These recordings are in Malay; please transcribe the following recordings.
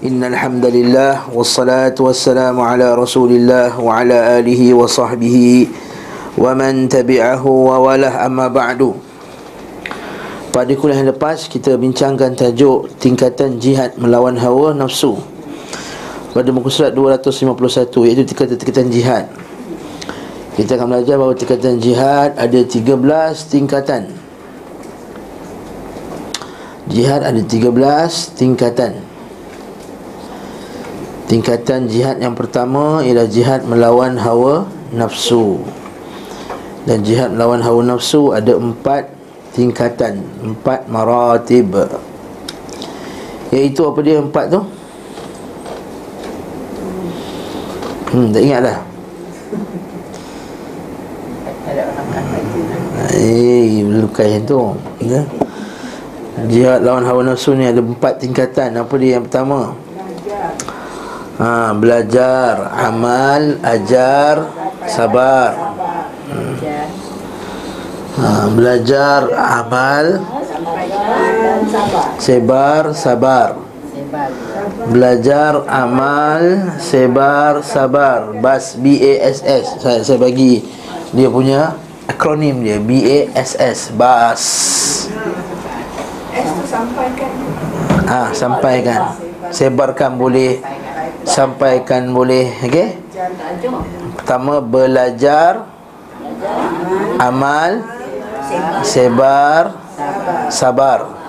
Innal hamdalillah wassalatu wassalamu ala Rasulillah wa على رسول الله وعلى آله وصحبه ومن تبعه وواله amma ba'du. Pada kuliah yang lepas kita bincangkan tajuk tingkatan jihad melawan hawa nafsu. Pada muka surat 251 iaitu tingkatan-tingkatan jihad. Kita akan belajar bahawa tingkatan jihad ada 13 tingkatan. Jihad ada 13 tingkatan. Tingkatan jihad yang pertama ialah jihad melawan hawa nafsu Dan jihad melawan hawa nafsu ada empat tingkatan Empat maratib Iaitu apa dia empat tu? Hmm, tak ingat dah Eh, lukai tu ya? Jihad lawan hawa nafsu ni ada empat tingkatan Apa dia yang pertama? Ha, belajar, amal, ajar, sabar ha, Belajar, amal, sebar, sabar Belajar, amal, sebar, sabar Bas, B-A-S-S saya, saya bagi dia punya akronim dia B-A-S-S Bas sampaikan. Ah, sampaikan. Sebarkan boleh. Sampaikan boleh. Okey? Pertama belajar amal sebar sabar.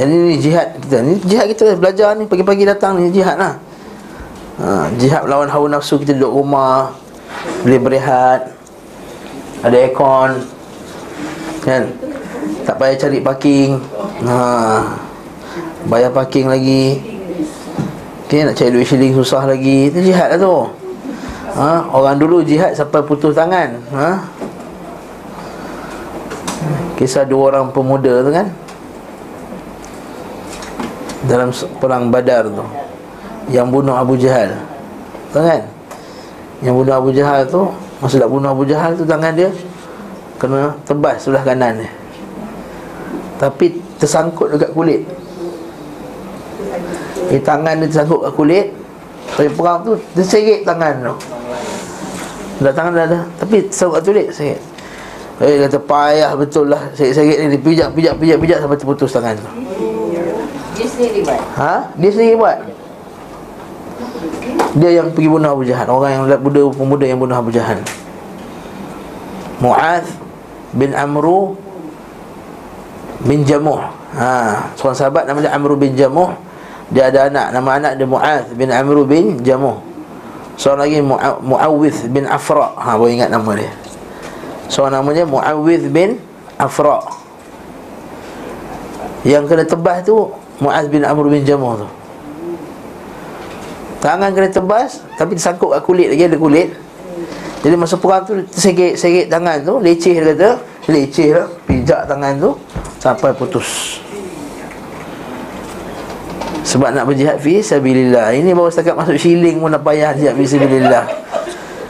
Jadi ni jihad kita ni jihad kita belajar ni pagi-pagi datang ni jihad lah. Ha, jihad lawan hawa nafsu kita duduk rumah boleh berehat ada aircon kan tak payah cari parking ha. Bayar parking lagi okay, Nak cari duit shilling susah lagi. Itu jihad lah tu. Ha. Orang dulu jihad sampai putus tangan. Ha. Kisah dua orang pemuda tu kan? Dalam perang badar tu. Yang bunuh Abu Jahal. Tahu kan? Yang bunuh Abu Jahal tu Masa nak bunuh Abu Jahal tu tangan dia Kena tebas sebelah kanan dia tapi tersangkut dekat kulit Eh tangan dia tersangkut kat kulit. Tapi perang tu Terserit tangan tu. Dah tangan dah ada. Tapi tersangkut kat kulit Serit Eh kata payah betul lah. Serit-serit ni Pijak, pijak, pijak, pijak Sampai terputus tangan tu. Dia sendiri buat? Ha? Dia sendiri buat? Dia yang pergi bunuh Abu Jahan Orang yang budak pemuda yang bunuh Abu Jahan Mu'ad bin Amru bin Jamuh. Ha, Seorang sahabat nama dia Amru bin Jamuh Dia ada anak Nama anak dia Mu'ad bin Amru bin Jamuh. Seorang lagi Mu'awith bin Afra. Ha, Baru ingat nama dia. Seorang namanya Mu'awith bin Afra. Yang kena tebas tu Mu'ad bin Amru bin Jamuh tu. Tangan kena tebas Tapi tersangkut kat kulit lagi ada kulit. Jadi masa perang tu Tersegit-segit tangan tu Leceh dia kata. Leceh lah Pijak tangan tu sampai putus sebab nak berjihad fi sabilillah. Ini baru setakat masuk shilling pun nak payah jihad fi sabilillah.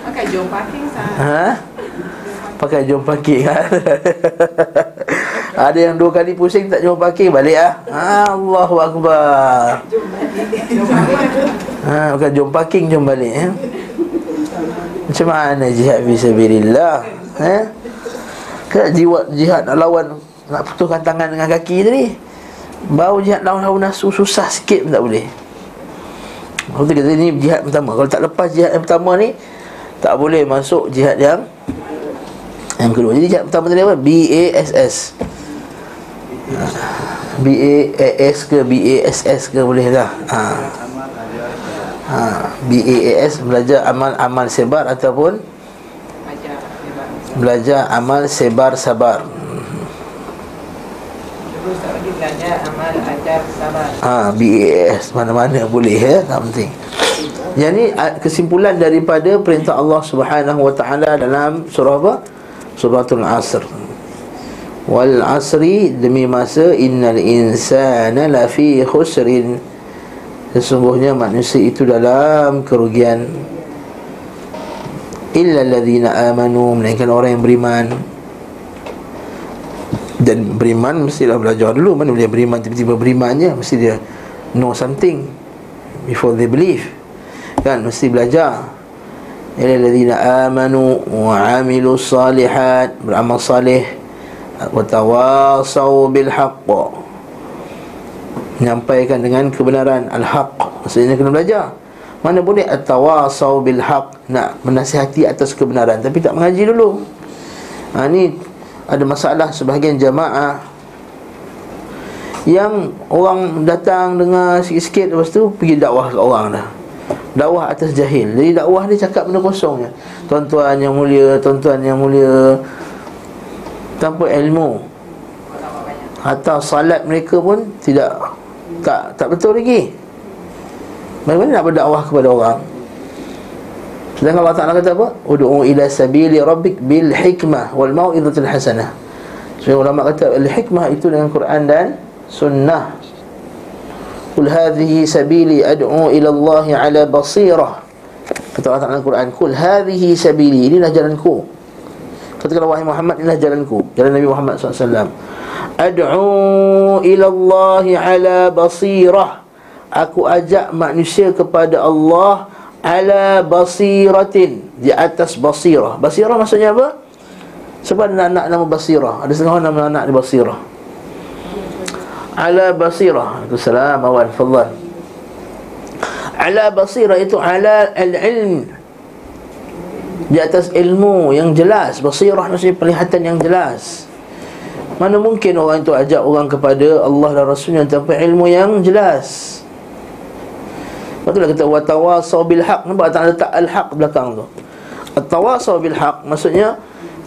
Pakai jom parking sah ha? Pakai jom parking ha? ada yang dua kali pusing tak jom parking balik ah. Ha? Allahu akbar. Ha bukan jom parking jom balik eh? macam mana jihad fi sabilillah eh? Kan jiwa jihad nak lawan nak putuskan tangan dengan kaki tadi Bau jihad lawan hawa nafsu Susah sikit pun tak boleh. Kalau tu kata ni jihad pertama. Kalau tak lepas jihad yang pertama ni Tak boleh masuk jihad yang Yang kedua. Jadi jihad pertama tadi apa? B-A-S-S B-A-S ke B-A-S-S ke boleh lah. Ha. Ha. B-A-S belajar amal-amal sebar ataupun Belajar amal sebar sabar Ha, BAS mana-mana boleh ya, tak penting. Jadi kesimpulan daripada perintah Allah Subhanahu wa taala dalam surah apa? Suratul Asr. Wal asri demi masa innal insana lafi khusrin. Sesungguhnya manusia itu dalam kerugian illa alladhina amanu melainkan orang yang beriman dan beriman mestilah belajar dulu. Mana boleh beriman? Tiba-tiba berimannya mesti dia know something before they believe. Kan? Mesti belajar. Ila alladzina amanu wa amilu salihat beramal salih wa tawasau bil haqq menyampaikan dengan kebenaran al-haq maksudnya kena belajar. Mana boleh at-tawasau bil haq nak menasihati atas kebenaran tapi tak mengaji dulu? Ha, ni ada masalah sebahagian jamaah yang orang datang dengar sikit-sikit lepas tu pergi dakwah ke orang dah. Dakwah atas jahil. Jadi dakwah ni cakap benda kosong je. Tuan-tuan yang mulia tuan-tuan yang mulia tanpa ilmu atau salat mereka pun tidak tak tak betul lagi. Bagaimana nak berdakwah kepada orang Sedangkan Allah Ta'ala kata apa? Udu'u ila sabili rabbik bil hikmah wal mau'izatul hasanah. So ulama kata al hikmah itu dengan Quran dan sunnah. Kul hadhihi sabili ad'u ila Allah ala basirah. Kata Allah Ta'ala Al-Quran Kul hadhihi sabili Inilah jalanku. Katakanlah wahai Muhammad Inilah jalanku. Jalan Nabi Muhammad SAW Ad'u ila Allah ala basirah. Aku ajak manusia kepada Allah Ala basiratin. Di atas basirah. Basirah maksudnya apa? Sebab anak-anak nama basirah. Ada setengah nama anak di basirah. Ala basirah. Awan fadhal ala basirah itu ala al-ilm. Di atas ilmu yang jelas. Basirah maksudnya penglihatan yang jelas. Mana mungkin orang itu ajak orang kepada Allah dan Rasulnya tanpa ilmu yang jelas Lepas itulah kita Watawasau bilhaq. Nampak tak letak al-haq belakang tu? At-tawasau bilhaq Maksudnya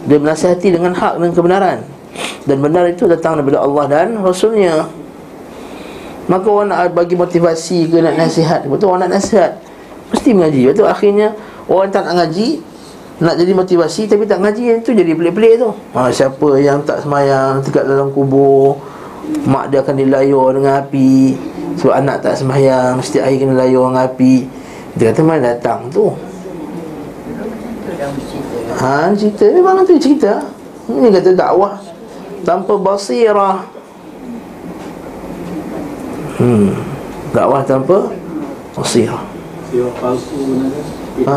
Dia menasihati dengan hak dan kebenaran. Dan benar itu datang daripada Allah dan Rasulnya. Maka orang nak bagi motivasi ke nak nasihat Betul orang nak nasihat Mesti mengaji. Betul akhirnya Orang tak nak ngaji Nak jadi motivasi Tapi tak ngaji Itu jadi pelik-pelik tu. Ha, Siapa yang tak semayang Dekat dalam kubur Mak dia akan dilayur dengan api Sebab anak tak semayang Mesti air kena layur dengan api. Dia kata mana datang tu. Ha, cerita. Memang tu cerita. Ini kata dakwah tanpa basirah. Hmm. Dakwah tanpa basirah. Ha?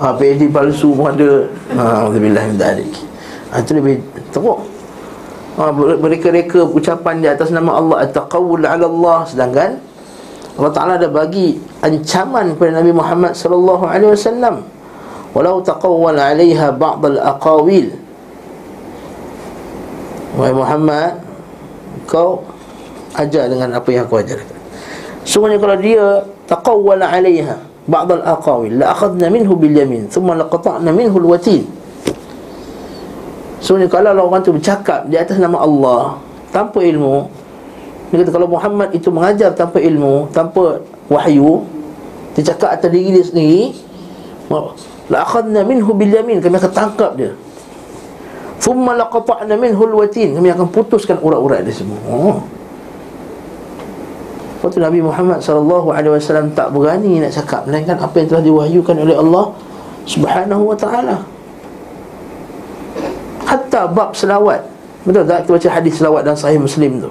Ha PhD palsu pun ada. Ha alhamdulillah ha itu lebih teruk ha mereka-reka ucapan di atas nama Allah at-taqawul 'ala Allah. Sedangkan Allah Taala ada bagi ancaman kepada Nabi Muhammad sallallahu alaihi wasallam. Walau taqawwal 'alaiha ba'd al-aqawil Wahai Muhammad Kau ajar dengan apa yang aku ajarkan. Sungguhnya kalau dia Taqawwala alaiha Ba'dal aqawil La akhadna minhu bil yamin Thumma laqata'na minhu al-watin Sungguhnya kalau orang tu bercakap Di atas nama Allah Tanpa ilmu Dia kata kalau Muhammad itu mengajar tanpa ilmu Tanpa wahyu Dia cakap atas diri dia sendiri La akhadna minhu bil yamin Kami akan tangkap dia Thumma laqata'na minhu alwatin. Kami akan putuskan urat-urat dia semua. Oh. Waktu Nabi Muhammad wasallam tak berani nak cakap melainkan apa yang telah diwahyukan oleh Allah Subhanahu wa taala. Hatta bab selawat. Betul tak kita baca hadis selawat dan sahih Muslim tu?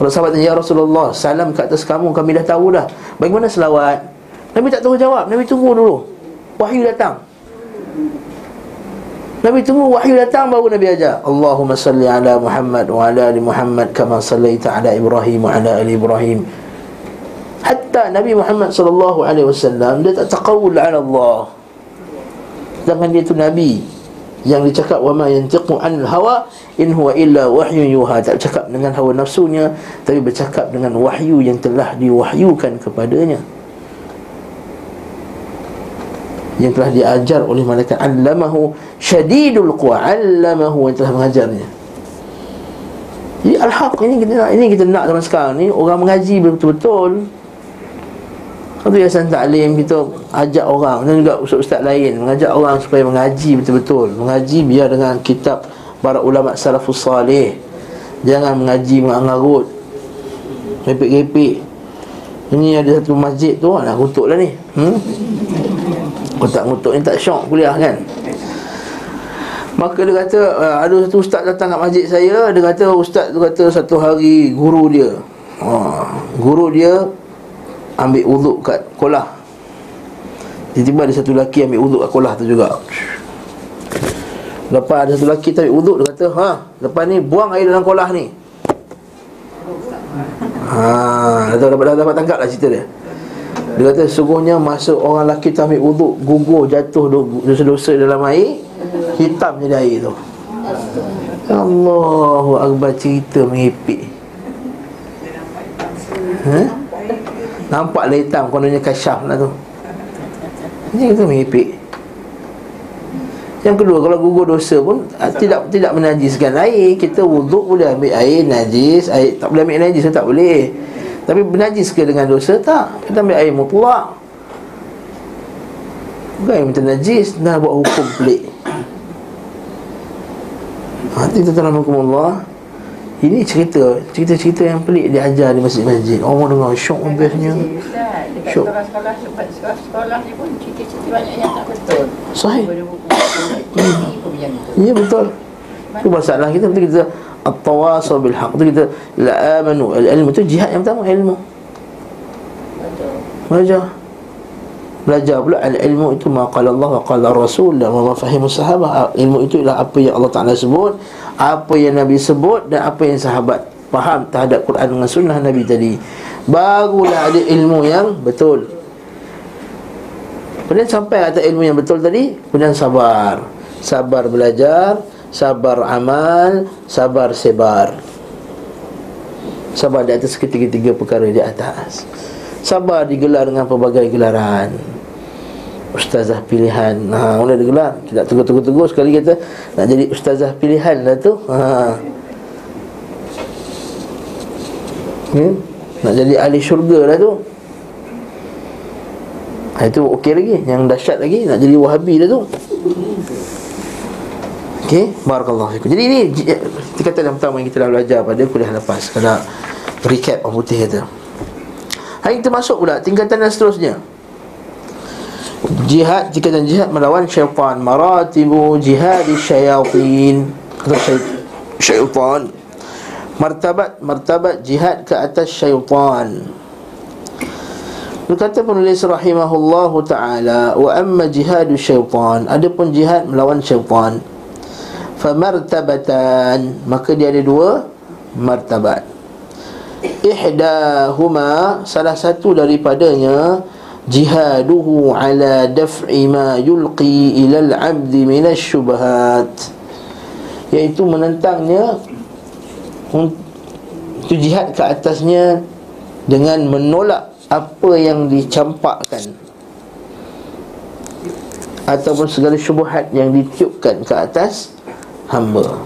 Kalau sahabat tanya, Ya Rasulullah, salam ke atas kamu, kami dah tahu dah Bagaimana selawat? Nabi tak tahu jawab, Nabi tunggu dulu Wahyu datang Nabi tunggu wahyu datang baru Nabi ajar. Allahumma salli ala Muhammad wa ala ali Muhammad kama sallaita ala Ibrahim wa ala ali Ibrahim. Hatta Nabi Muhammad sallallahu alaihi wasallam dia tak taqawul ala Allah. Jangan dia tu nabi yang dicakap wa ma yantiqu anil hawa in huwa illa wahyu yuha. Tak cakap dengan hawa nafsunya tapi bercakap dengan wahyu yang telah diwahyukan kepadanya. Yang telah diajar oleh malaikat allamahu syadidul quwa allamahu yang telah mengajarnya. Jadi al-haq ini kita nak ini kita nak zaman sekarang ni orang mengaji betul-betul yayasan taklim kita ajak orang. Dan juga ustaz-ustaz lain. Mengajak orang supaya mengaji betul-betul. Mengaji biar dengan kitab para ulama salafus salih. Jangan mengaji mengarut repek-repek. Ini ada satu masjid tu nak kutuk lah ni. Hmm? Otak ngutuk ni tak syok kuliah kan? Maka dia kata uh, Ada satu ustaz datang kat masjid saya. Dia kata ustaz tu kata satu hari Guru dia. Ha, Guru dia Ambil uduk kat kolah. Tiba-tiba ada satu lelaki ambil uduk kat kolah tu juga. Lepas ada satu lelaki tu ambil uduk Dia kata ha, Lepas ni buang air dalam kolah ni. Ha, dah dapat, dah dapat tangkap lah cerita dia. Dia kata sungguhnya masa orang lelaki tu ambil uduk Gugur jatuh dosa-dosa dalam air Hitam jadi air tu. Allahu Akbar cerita mengipik ha? Nampak lah hitam Kononnya kasyaf lah tu. Ini kita mengipik Yang kedua Kalau gugur dosa pun ah, Tidak tidak menajiskan air Kita wuduk boleh ambil air najis. Air, Tak boleh ambil najis Tak boleh. Tapi menajis ke dengan dosa? Tak. Kita ambil air mutlak Bukan yang minta najis Dah buat hukum pelik. Hati tuan Allah Ini cerita Cerita-cerita yang pelik Dia ajar di masjid-masjid. Orang dengar syok habisnya Syok. Sekolah sekolah sekolah sekolah sekolah ni pun cerita-cerita banyak yang tak betul. Sahih. Itu. Ya betul. Itu masalah kita Betul kita. At-tawasaw bil-haq Betul kita. La amanu Ilmu. Tu jihad yang pertama Ilmu. Belajar. Belajar pula Al-ilmu itu Maqala Allah wa qala Rasul Dan ma fahimu sahabah. Ilmu itu ialah apa yang Allah Ta'ala sebut Apa yang Nabi sebut Dan apa yang sahabat Faham terhadap Quran dengan sunnah Nabi tadi. Barulah ada ilmu yang betul. Kemudian sampai atas ilmu yang betul tadi Kemudian sabar. Sabar belajar Sabar amal Sabar sebar. Sabar di atas ketiga-tiga perkara di atas. Sabar digelar dengan pelbagai gelaran Ustazah pilihan. Ha, mana dia gelar Tidak tegur-tegur-tegur Sekali kata Nak jadi ustazah pilihan lah tu. Ha. Hmm? Nak jadi ahli syurga lah tu. Ha, Itu okey lagi Yang dahsyat lagi Nak jadi wahabi lah tu. Okey Barakallahu fikum. Jadi ini Tingkatan yang pertama yang kita dah belajar pada kuliah lepas Kena recap orang putih kata. Hari kita masuk pula Tingkatan yang seterusnya Jihad Tingkatan jihad melawan syaitan. Maratibu jihad syayatin Atau syai- syaitan. Martabat Martabat jihad ke atas syaitan. Berkata penulis rahimahullahu ta'ala Wa amma jihadu syaitan. Adapun jihad melawan syaitan. Famartabatan. Maka dia ada dua Martabat. Ihdahuma Salah satu daripadanya Jihaduhu ala daf'i ma yulqi ilal abdi minas syubhat. Iaitu menentangnya un- Itu jihad ke atasnya Dengan menolak apa yang dicampakkan. Ataupun segala syubhat yang ditiupkan ke atas hamba.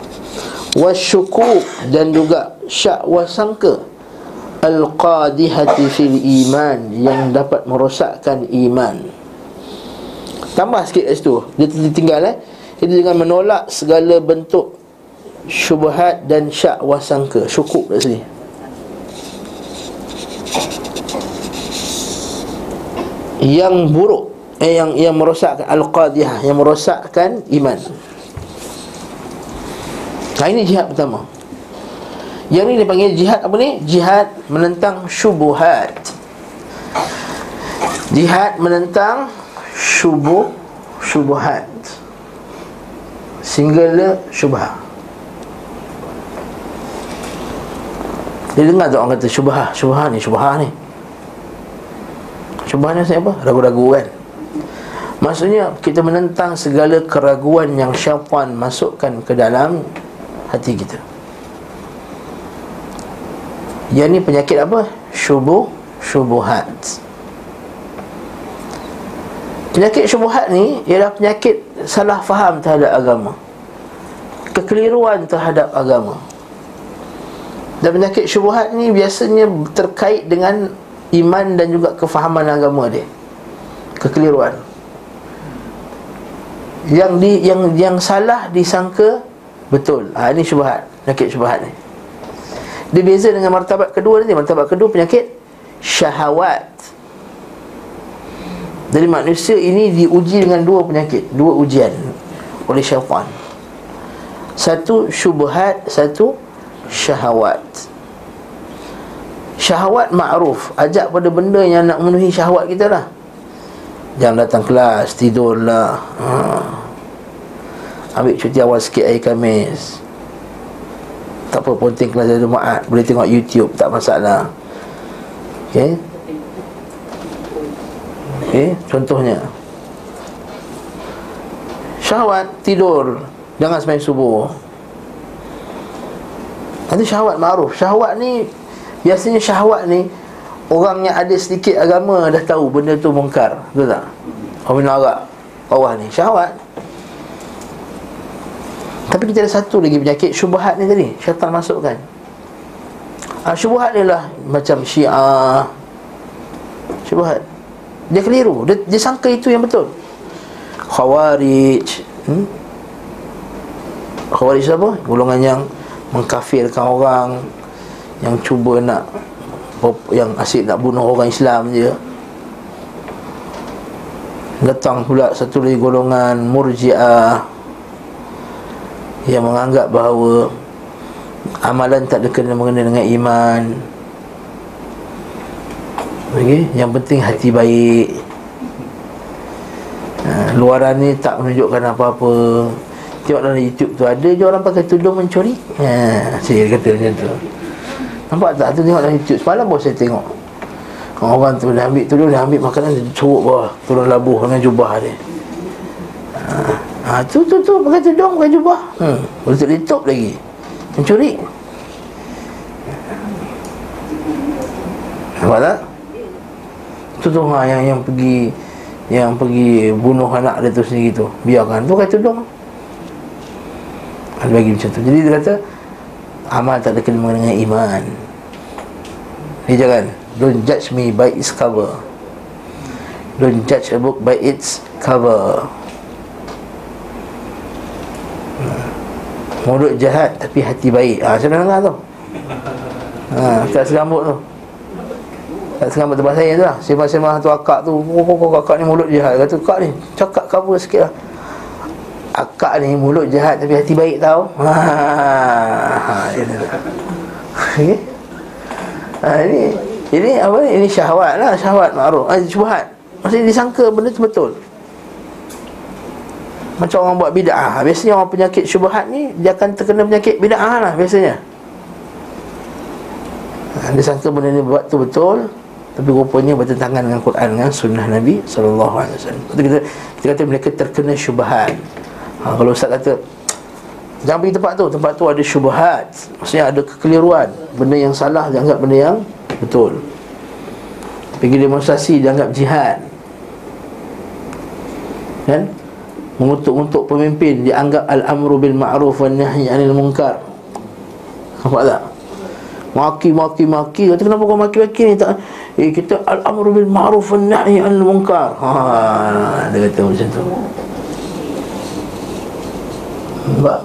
Wasyukuk dan juga syak wasangka Al-qadihati fil iman Yang dapat merosakkan iman. Tambah sikit kat situ. Dia tertinggal eh. Itu dengan menolak segala bentuk Syubhat dan syak wasangka. Syukuk kat sini. Yang buruk Eh yang yang merosakkan Al-qadihah Yang merosakkan iman. Nah ini jihad pertama Yang ni dipanggil jihad apa ni? Jihad menentang syubuhat. Jihad menentang syubuh Syubuhat. Single syubhah Dia dengar tu orang kata syubhah Syubhah ni, syubhah ni. Syubhah ni apa? Ragu-ragu kan? Maksudnya kita menentang segala keraguan yang syaitan masukkan ke dalam hati kita Yang ni penyakit apa? Syubuh Syubuhat Penyakit syubuhat ni Ialah penyakit salah faham terhadap agama Kekeliruan terhadap agama Dan penyakit syubuhat ni Biasanya terkait dengan Iman dan juga kefahaman agama dia Kekeliruan yang di yang yang salah disangka betul. Ha ini syubhat, penyakit syubhat ni. Dia beza dengan martabat kedua ni, martabat kedua penyakit syahwat. Jadi manusia ini diuji dengan dua penyakit, dua ujian oleh syaitan. Satu syubhat, satu syahwat. Syahwat ma'ruf Ajak pada benda yang nak memenuhi syahwat kita lah Jangan datang kelas Tidur lah ha. Ambil cuti awal sikit hari Khamis Tak apa penting kelas ada Jumaat. Boleh tengok YouTube Tak masalah. Okay Okay Contohnya. Syahwat Tidur. Jangan semain subuh. Itu syahwat ma'ruf. Syahwat ni Biasanya syahwat ni Orang yang ada sedikit agama dah tahu benda tu mungkar. Betul tak? Orang narak bawah ni. Syahwat Tapi kita ada satu lagi penyakit Syubahat ni tadi Syaitan masukkan. Ha, Syubahat ni lah Macam syiah. Syubahat Dia keliru. Dia, dia sangka itu yang betul. Khawarij. Hmm? Khawarij apa? Golongan yang Mengkafirkan orang Yang cuba nak yang asyik nak bunuh orang Islam je. Datang pula satu lagi golongan Murji'ah Yang menganggap bahawa Amalan tak ada kena mengenai dengan iman. Okay? Yang penting hati baik. Ha, Luaran ni tak menunjukkan apa-apa. Tengok dalam YouTube tu ada je orang pakai tudung mencuri. Ha, Saya kata macam tu. Nampak tak? Tu tengok dalam YouTube. Semalam pun saya tengok. Orang tu dia ambil tudung Dia ambil makanan Dia curuk bawah. Turun labuh dengan jubah dia ha, tu tu tu Pakai tudung Pakai jubah. Hmm. Boleh tutup lagi. Mencuri. Nampak tak? Tu tu ha, yang, yang pergi Yang pergi Bunuh anak dia tu sendiri tu. Biarkan. Tu pakai tudung Ada bagi macam tu. Jadi dia kata Amal tak ada kena dengan iman. Ni jangan Don't judge me by its cover. Don't judge a book by its cover Mulut jahat tapi hati baik Ah, Saya dengar tu ha, Kat serambut tu Kat serambut tempat saya tu lah Sembah-sembah tu akak tu oh, oh, oh, Akak ni mulut jahat Kata kak ni Cakap cover sikit lah Akak ni mulut jahat tapi hati baik tau. Ha. ha okay. ha, ini ini apa ni? Ini syahwat lah, syahwat ma'ruf. Ah syubhat. Maksudnya disangka benda tu betul. Macam orang buat bid'ah. Biasanya orang penyakit syubhat ni dia akan terkena penyakit bid'ah lah biasanya. Ha, dia sangka benda ni buat tu betul tapi rupanya bertentangan dengan Quran dengan sunnah Nabi sallallahu alaihi wasallam. Kita kita kata mereka terkena syubhat ha, Kalau Ustaz kata Jangan pergi tempat tu Tempat tu ada syubhat Maksudnya ada kekeliruan Benda yang salah dianggap benda yang betul Pergi demonstrasi dianggap jihad Kan Mengutuk-ngutuk pemimpin Dianggap al-amru bil ma'ruf Wa nahi anil munkar. Nampak tak? Maki, maki, maki. Kata kenapa kau maki-maki ni? Tak? Eh kita al-amru bil ma'ruf Wa nahi anil munkar. Haa Dia kata macam tu. Sebab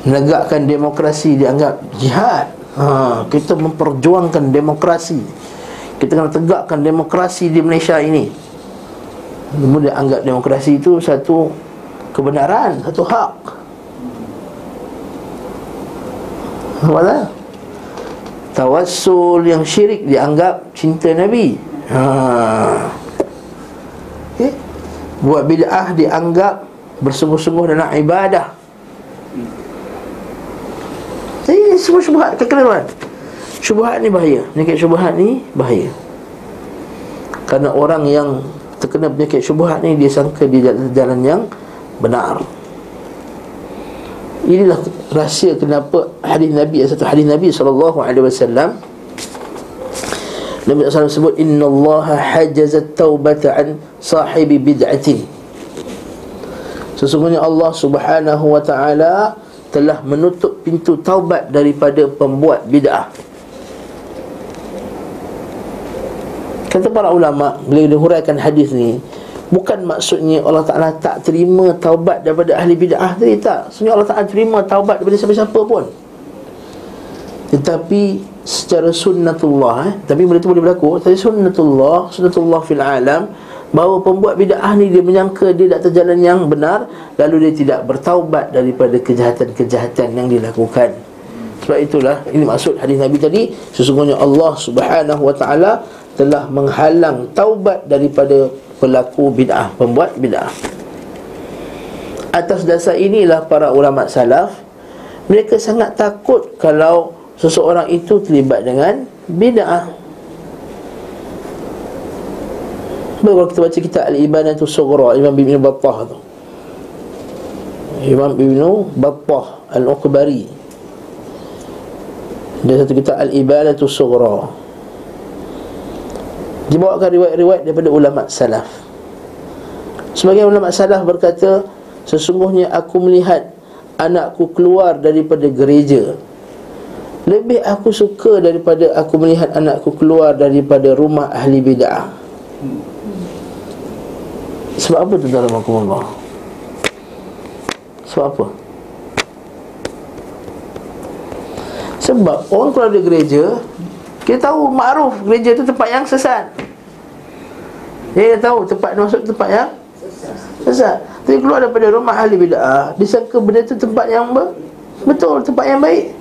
Menegakkan demokrasi dianggap jihad. Ha, Kita memperjuangkan demokrasi. Kita kena tegakkan demokrasi di Malaysia ini Kemudian anggap demokrasi itu satu kebenaran, satu hak Apa? Tawassul yang syirik dianggap cinta Nabi ha. okay? Buat bid'ah dianggap bersungguh-sungguh dalam ibadah. Ini semua syubhat kekeliruan. Syubhat ni bahaya. Penyakit syubhat ni bahaya. Karena orang yang terkena penyakit syubhat ni dia sangka dia jalan yang benar. Inilah rahsia kenapa hadis Nabi satu hadis Nabi sallallahu alaihi wasallam Nabi SAW sebut Inna Allah hajazat taubata an sahibi bid'atin Sesungguhnya Allah Subhanahu wa taala telah menutup pintu taubat daripada pembuat bid'ah. Kata para ulama bila dihuraikan hadis ni, bukan maksudnya Allah Taala tak terima taubat daripada ahli bid'ah tadi tak. Sebenarnya Allah Taala terima taubat daripada siapa-siapa pun. Tetapi secara sunnatullah eh, tapi benda tu boleh berlaku, tapi sunnatullah, sunnatullah fil alam bahawa pembuat bid'ah ni dia menyangka dia tak terjalan yang benar lalu dia tidak bertaubat daripada kejahatan-kejahatan yang dilakukan Sebab itulah Ini maksud hadis Nabi tadi Sesungguhnya Allah subhanahu wa ta'ala Telah menghalang taubat daripada Pelaku bid'ah Pembuat bid'ah. Atas dasar inilah para ulama salaf Mereka sangat takut Kalau seseorang itu terlibat dengan Bid'ah. Sebab kalau kita baca kitab Al-Ibadah tu Sughra Imam Ibn Battah tu. Imam Ibn Battah Al-Uqbari. Dia satu kitab Al-Ibadah tu Sughra Dia bawakan riwayat-riwayat daripada ulama salaf Sebagai ulama salaf berkata Sesungguhnya aku melihat Anakku keluar daripada gereja Lebih aku suka daripada aku melihat anakku keluar daripada rumah ahli bid'ah sebab apa tu dalam Allah? Sebab apa? Sebab orang keluar dari gereja Kita tahu makruf gereja tu tempat yang sesat. Dia tahu tempat masuk tempat yang Sesat. Tapi keluar daripada rumah ahli bid'ah Disangka benda tu tempat yang ber, Betul, tempat yang baik.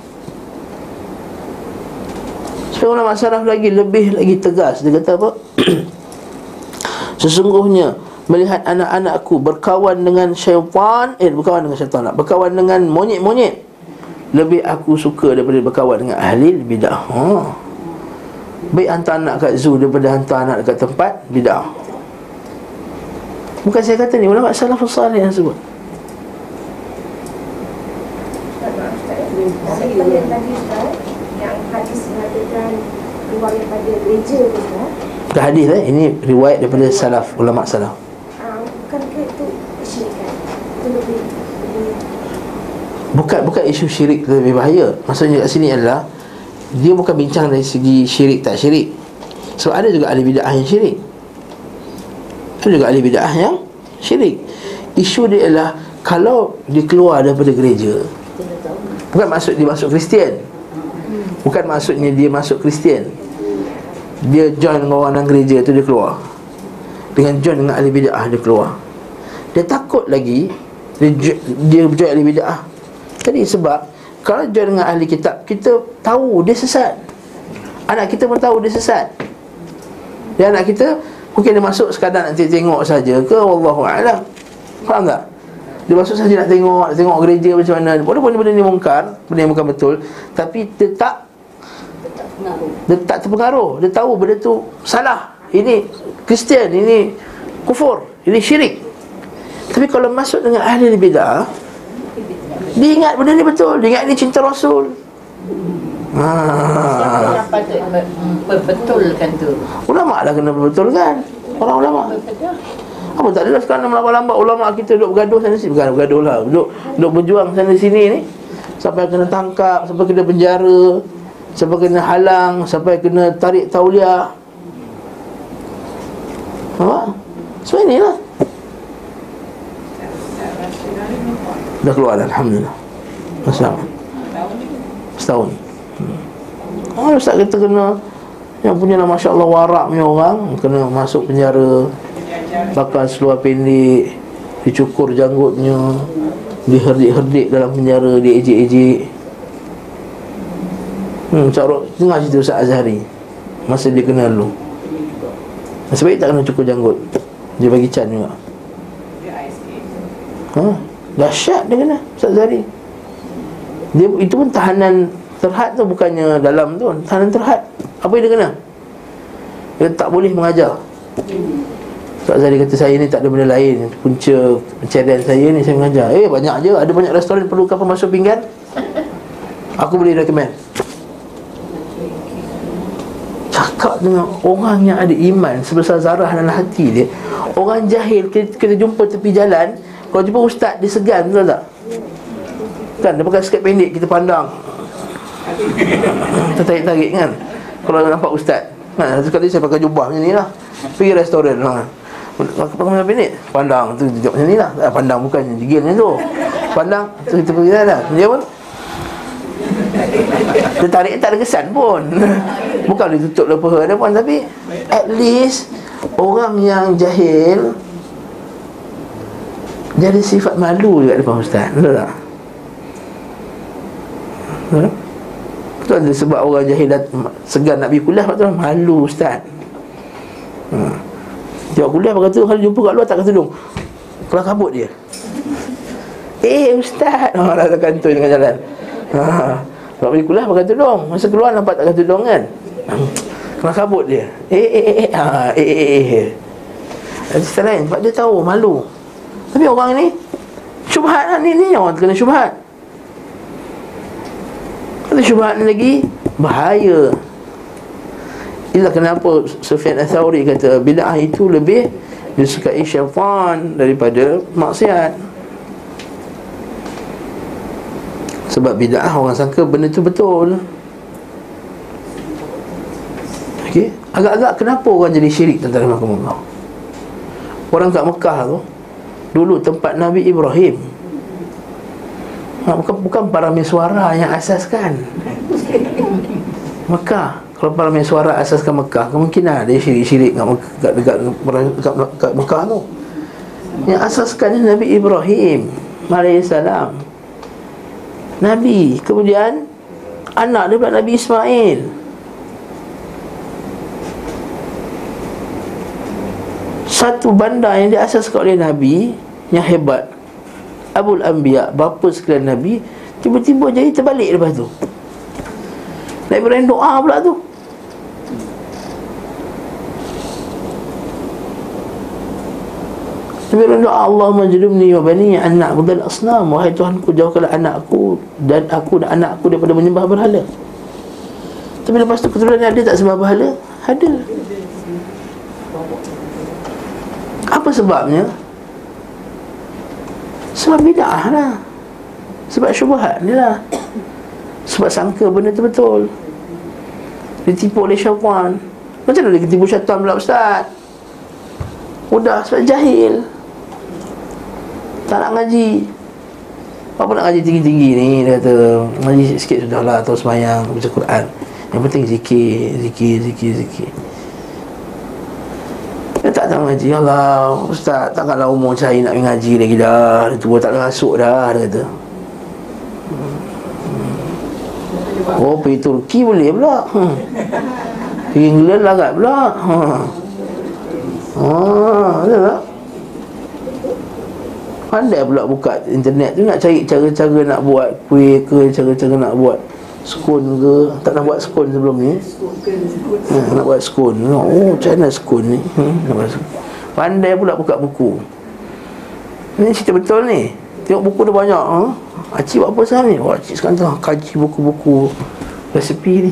Sebab ulama saraf lagi Lebih lagi tegas Dia kata apa? Sesungguhnya melihat anak-anakku berkawan dengan syaitan eh berkawan dengan syaitan tak berkawan dengan monyet-monyet lebih aku suka daripada berkawan dengan ahli bidah. Ha baik hantar anak kat zoo daripada hantar anak dekat tempat bidah. Bukan saya kata ni ulama salafus salih yang sebut. Hadis keluar daripada gereja tu Ustaz. Hadis eh. Ini riwayat daripada salaf ulama salaf. Lebih Bukan bukan isu syirik lebih bahaya. Maksudnya kat sini adalah dia bukan bincang dari segi syirik tak syirik. Sebab ada juga ahli bid'ah yang syirik. Ada juga ahli bid'ah yang syirik. Isu dia adalah kalau dia keluar daripada gereja bukan maksud dia masuk Kristian. Bukan maksudnya dia masuk Kristian. Dia join dengan orang dalam gereja tu dia keluar dengan join dengan ahli bid'ah dia keluar dia takut lagi dia, dia join ahli bid'ah jadi sebab kalau join dengan ahli kitab kita tahu dia sesat. Anak kita pun tahu dia sesat. Dan anak kita mungkin dia masuk sekadar nak tengok saja ke wallahu a'lam. Faham tak? Dia masuk saja nak tengok nak tengok gereja macam mana. Walaupun benda ni mungkar benda yang bukan betul tapi dia tak dia tak terpengaruh. Dia tahu benda tu salah. Ini Kristian, ini kufur, ini syirik. Tapi kalau masuk dengan ahli bidah, dia ingat benda ni betul, dia ingat ni cinta Rasul. Ha. Berbetulkan tu? Ulama lah kena berbetulkan. Orang ulama. Apa tak adalah sekarang lambat-lambat ulama kita duduk bergaduh sana sini. Bukan bergaduh lah. Duduk, duduk berjuang sana sini ni. Sampai kena tangkap, sampai kena penjara, sampai kena halang, sampai kena tarik tauliah. Nampak? Sebab inilah Dah keluar dah, Alhamdulillah. Masa Setahun. Hmm. Oh, Ustaz kita kena Yang punya nama Masya Allah warak punya orang. Kena masuk penjara. Bakar seluar pendek. Dicukur janggutnya. Diherdik-herdik dalam penjara. Diejek-ejek. Hmm, Carok Tengah cerita Ustaz Azhari. Masa dia kenal lu. Baik tak kena cukur janggut. Dia bagi can juga. Ha? Dahsyat dia kena Ustaz Zari. Dia, Itu pun tahanan terhad tu Bukannya dalam tu. Tahanan terhad. Apa yang dia kena? Dia tak boleh mengajar. Ustaz Zari kata saya ni tak ada benda lain. Punca pencarian saya ni saya mengajar. Eh banyak je. Ada banyak restoran perlu kapal masuk pinggan. Aku boleh recommend. Cakap dengan orang yang ada iman sebesar zarah dalam hati dia orang jahil kita, kita jumpa tepi jalan kalau jumpa ustaz dia segan betul tak? Kan dia pakai skirt pendek kita pandang. Tertarik-tarik kan? Kalau nampak ustaz. Kan satu kali saya pakai jubah macam ni lah. Pergi restoran ha. pakai macam pendek. Pandang tu macam ni lah. Pandang bukan jigil macam tu. Pandang tu kita pergi jalan dia pun dia tarik tak ada kesan pun. Bukan dia tutup lepas dia pun. Tapi at least Orang yang jahil Dia ada sifat malu juga depan ustaz Betul tak? Ha? Tu ada sebab orang jahil segan nak pergi kuliah Sebab tu malu ustaz ha. Tengok kuliah pakai tudung Kalau jumpa kat luar tak pakai tudung Keluar kabut dia Eh ustaz ha, Dah tak kantoi dengan jalan ha. Kalau pergi kuliah pakai tudung Masa keluar nampak tak pakai tudung kan. Keluar kabut dia Eh eh eh eh ha. Eh eh eh, eh. Ada lain Sebab dia tahu malu Tapi orang ni Syubhat lah. Ni ni Orang kena syubhat. Ada syubhat ni lagi Bahaya. Itulah kenapa Sufyan Al-Thawri kata Bida'ah itu lebih Disukai syaitan Daripada maksiat. Sebab bida'ah orang sangka benda tu betul. Okey, Agak-agak kenapa orang jadi syirik tentang Allah Orang kat Mekah tu Dulu tempat Nabi Ibrahim. Ha, bukan, para mesuara yang asaskan. Mekah. Kalau para suara asaskan Mekah Kemungkinan ada syirik-syirik kat, dekat, dekat, dekat, dekat Mekah tu. Yang asaskan Nabi Ibrahim Alaihissalam Nabi Kemudian Anak dia pula Nabi Ismail Satu bandar yang diasaskan oleh Nabi Yang hebat. Abul Anbiya Bapa sekalian Nabi Tiba-tiba jadi terbalik lepas tu. Nabi Ibrahim doa pula tu. Nabi berdoa Allah majlumni wa bani an na'budal asnam. Wahai Tuhanku jauhkanlah anakku Dan aku dan anakku daripada menyembah berhala. Tapi lepas tu keturunan ada tak sembah berhala? Ada Apa sebabnya? Sebab bid'ah lah. Sebab syubhat ni lah. Sebab sangka benda tu betul. Ditipu oleh syaitan. Macam mana dia tipu syaitan pula Ustaz? Mudah sebab jahil. Tak nak ngaji. Apa nak ngaji tinggi-tinggi ni Dia kata. Ngaji sikit sudah lah Atau semayang Baca Quran. Yang penting zikir Zikir Zikir Zikir Dia tak tahu ngaji Allah Ustaz Takkanlah umur cari nak ngaji lagi dah Dia tua tak rasuk dah Dia kata Oh pergi Turki boleh pula hmm. Pergi England lagat pula ha. Ah, ada tak? Pandai pula buka internet tu nak cari cara-cara nak buat kuih ke Cara-cara nak buat skon ke? Tak nak buat skon sebelum ni? Ha, Nak buat skon Oh macam mana skon ni? Hmm, Pandai pula buka buku. Ini cerita betul ni. Tengok buku dia banyak ha? Acik buat apa sekarang ni? Oh, Acik sekarang tu kaji buku-buku Resepi ni.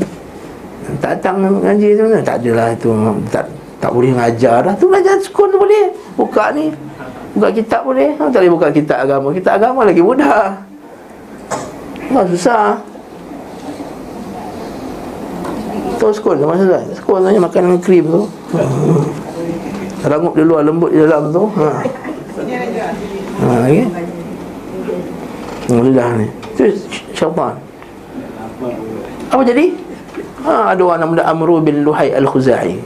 Tak datang ngaji tu Tak adalah itu Tak tak boleh ngajar dah. Tu belajar skon tu boleh. Buka ni. Buka kitab boleh. Ha, Tak boleh buka kitab agama. Kitab agama lagi mudah. Tak susah Tu skon sama saja Skon tu makan dengan krim tu. Rangup di luar lembut di dalam tu Ha Ha lagi Alhamdulillah ni Itu syaitan Apa jadi? Ha, ada orang nama Amru bin Luhai Al-Khuzai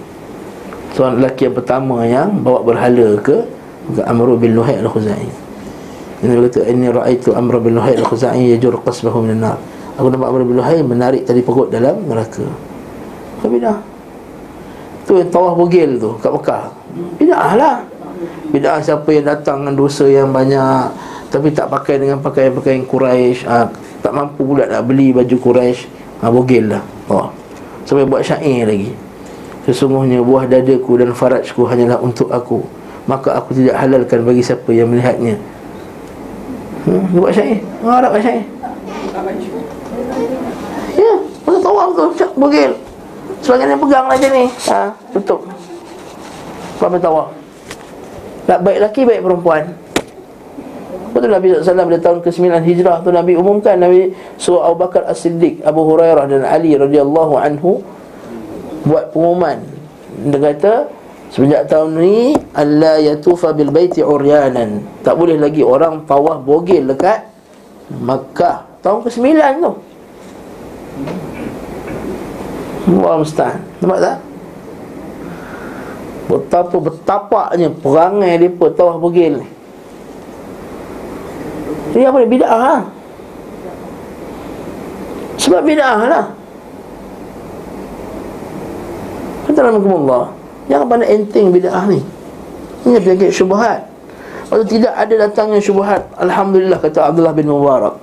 Seorang lelaki yang pertama yang bawa berhala ke ke Amr bin Luhai al-Khuzai. Ini kata ini raaitu Amr bin Luhai al-Khuzai yajur qasbahu min nar. Aku nampak Amr bin Luhai menarik tali perut dalam neraka. Apa dah? Tu yang tawaf bugil tu kat Mekah. Bidah lah. Bidah siapa yang datang dengan dosa yang banyak tapi tak pakai dengan pakaian-pakaian Quraisy, ha, tak mampu pula nak beli baju Quraisy, ha, bugil lah. Oh. Sampai buat syair lagi. Sesungguhnya buah dadaku dan farajku hanyalah untuk aku maka aku tidak halalkan bagi siapa yang melihatnya hmm, dia buat syair oh, Arab buat syair ya masa tawaf tu cak bugil sebagian yang pegang lah macam ni. Ha, tutup. Apa tawaf tak baik lelaki baik perempuan. Betul Nabi SAW pada tahun ke-9 Hijrah tu Nabi umumkan Nabi suruh Abu Bakar As-Siddiq Abu Hurairah dan Ali radhiyallahu anhu buat pengumuman. Dia kata Semenjak tahun ni Allah yatufa bil baiti uryanan. Tak boleh lagi orang tawaf bogil dekat Makkah. Tahun ke-9 tu Allah mustahil Nampak tak? Betapa betapaknya perangai mereka tawah bergil ni. Ini apa ni? Bida'ah ha? lah Sebab bida'ah lah. Kata Nabi Allah Jangan pandang enteng bida'ah ni. Ini penyakit syubahat Kalau tidak ada datangnya syubahat Alhamdulillah kata Abdullah bin Mubarak.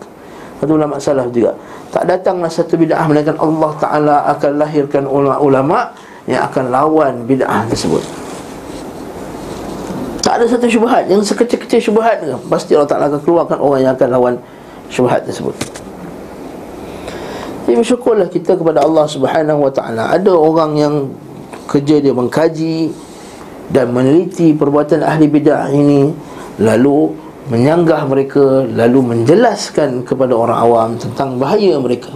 Kata ulama salaf juga. Tak datanglah satu bid'ah Melainkan Allah Ta'ala akan lahirkan ulama-ulama Yang akan lawan bid'ah tersebut Tak ada satu syubhat Yang sekecil-kecil syubhat Pasti Allah Ta'ala akan keluarkan orang yang akan lawan syubhat tersebut jadi bersyukurlah kita kepada Allah Subhanahu Wa Taala. Ada orang yang kerja dia mengkaji dan meneliti perbuatan ahli bidah ini lalu menyanggah mereka lalu menjelaskan kepada orang awam tentang bahaya mereka.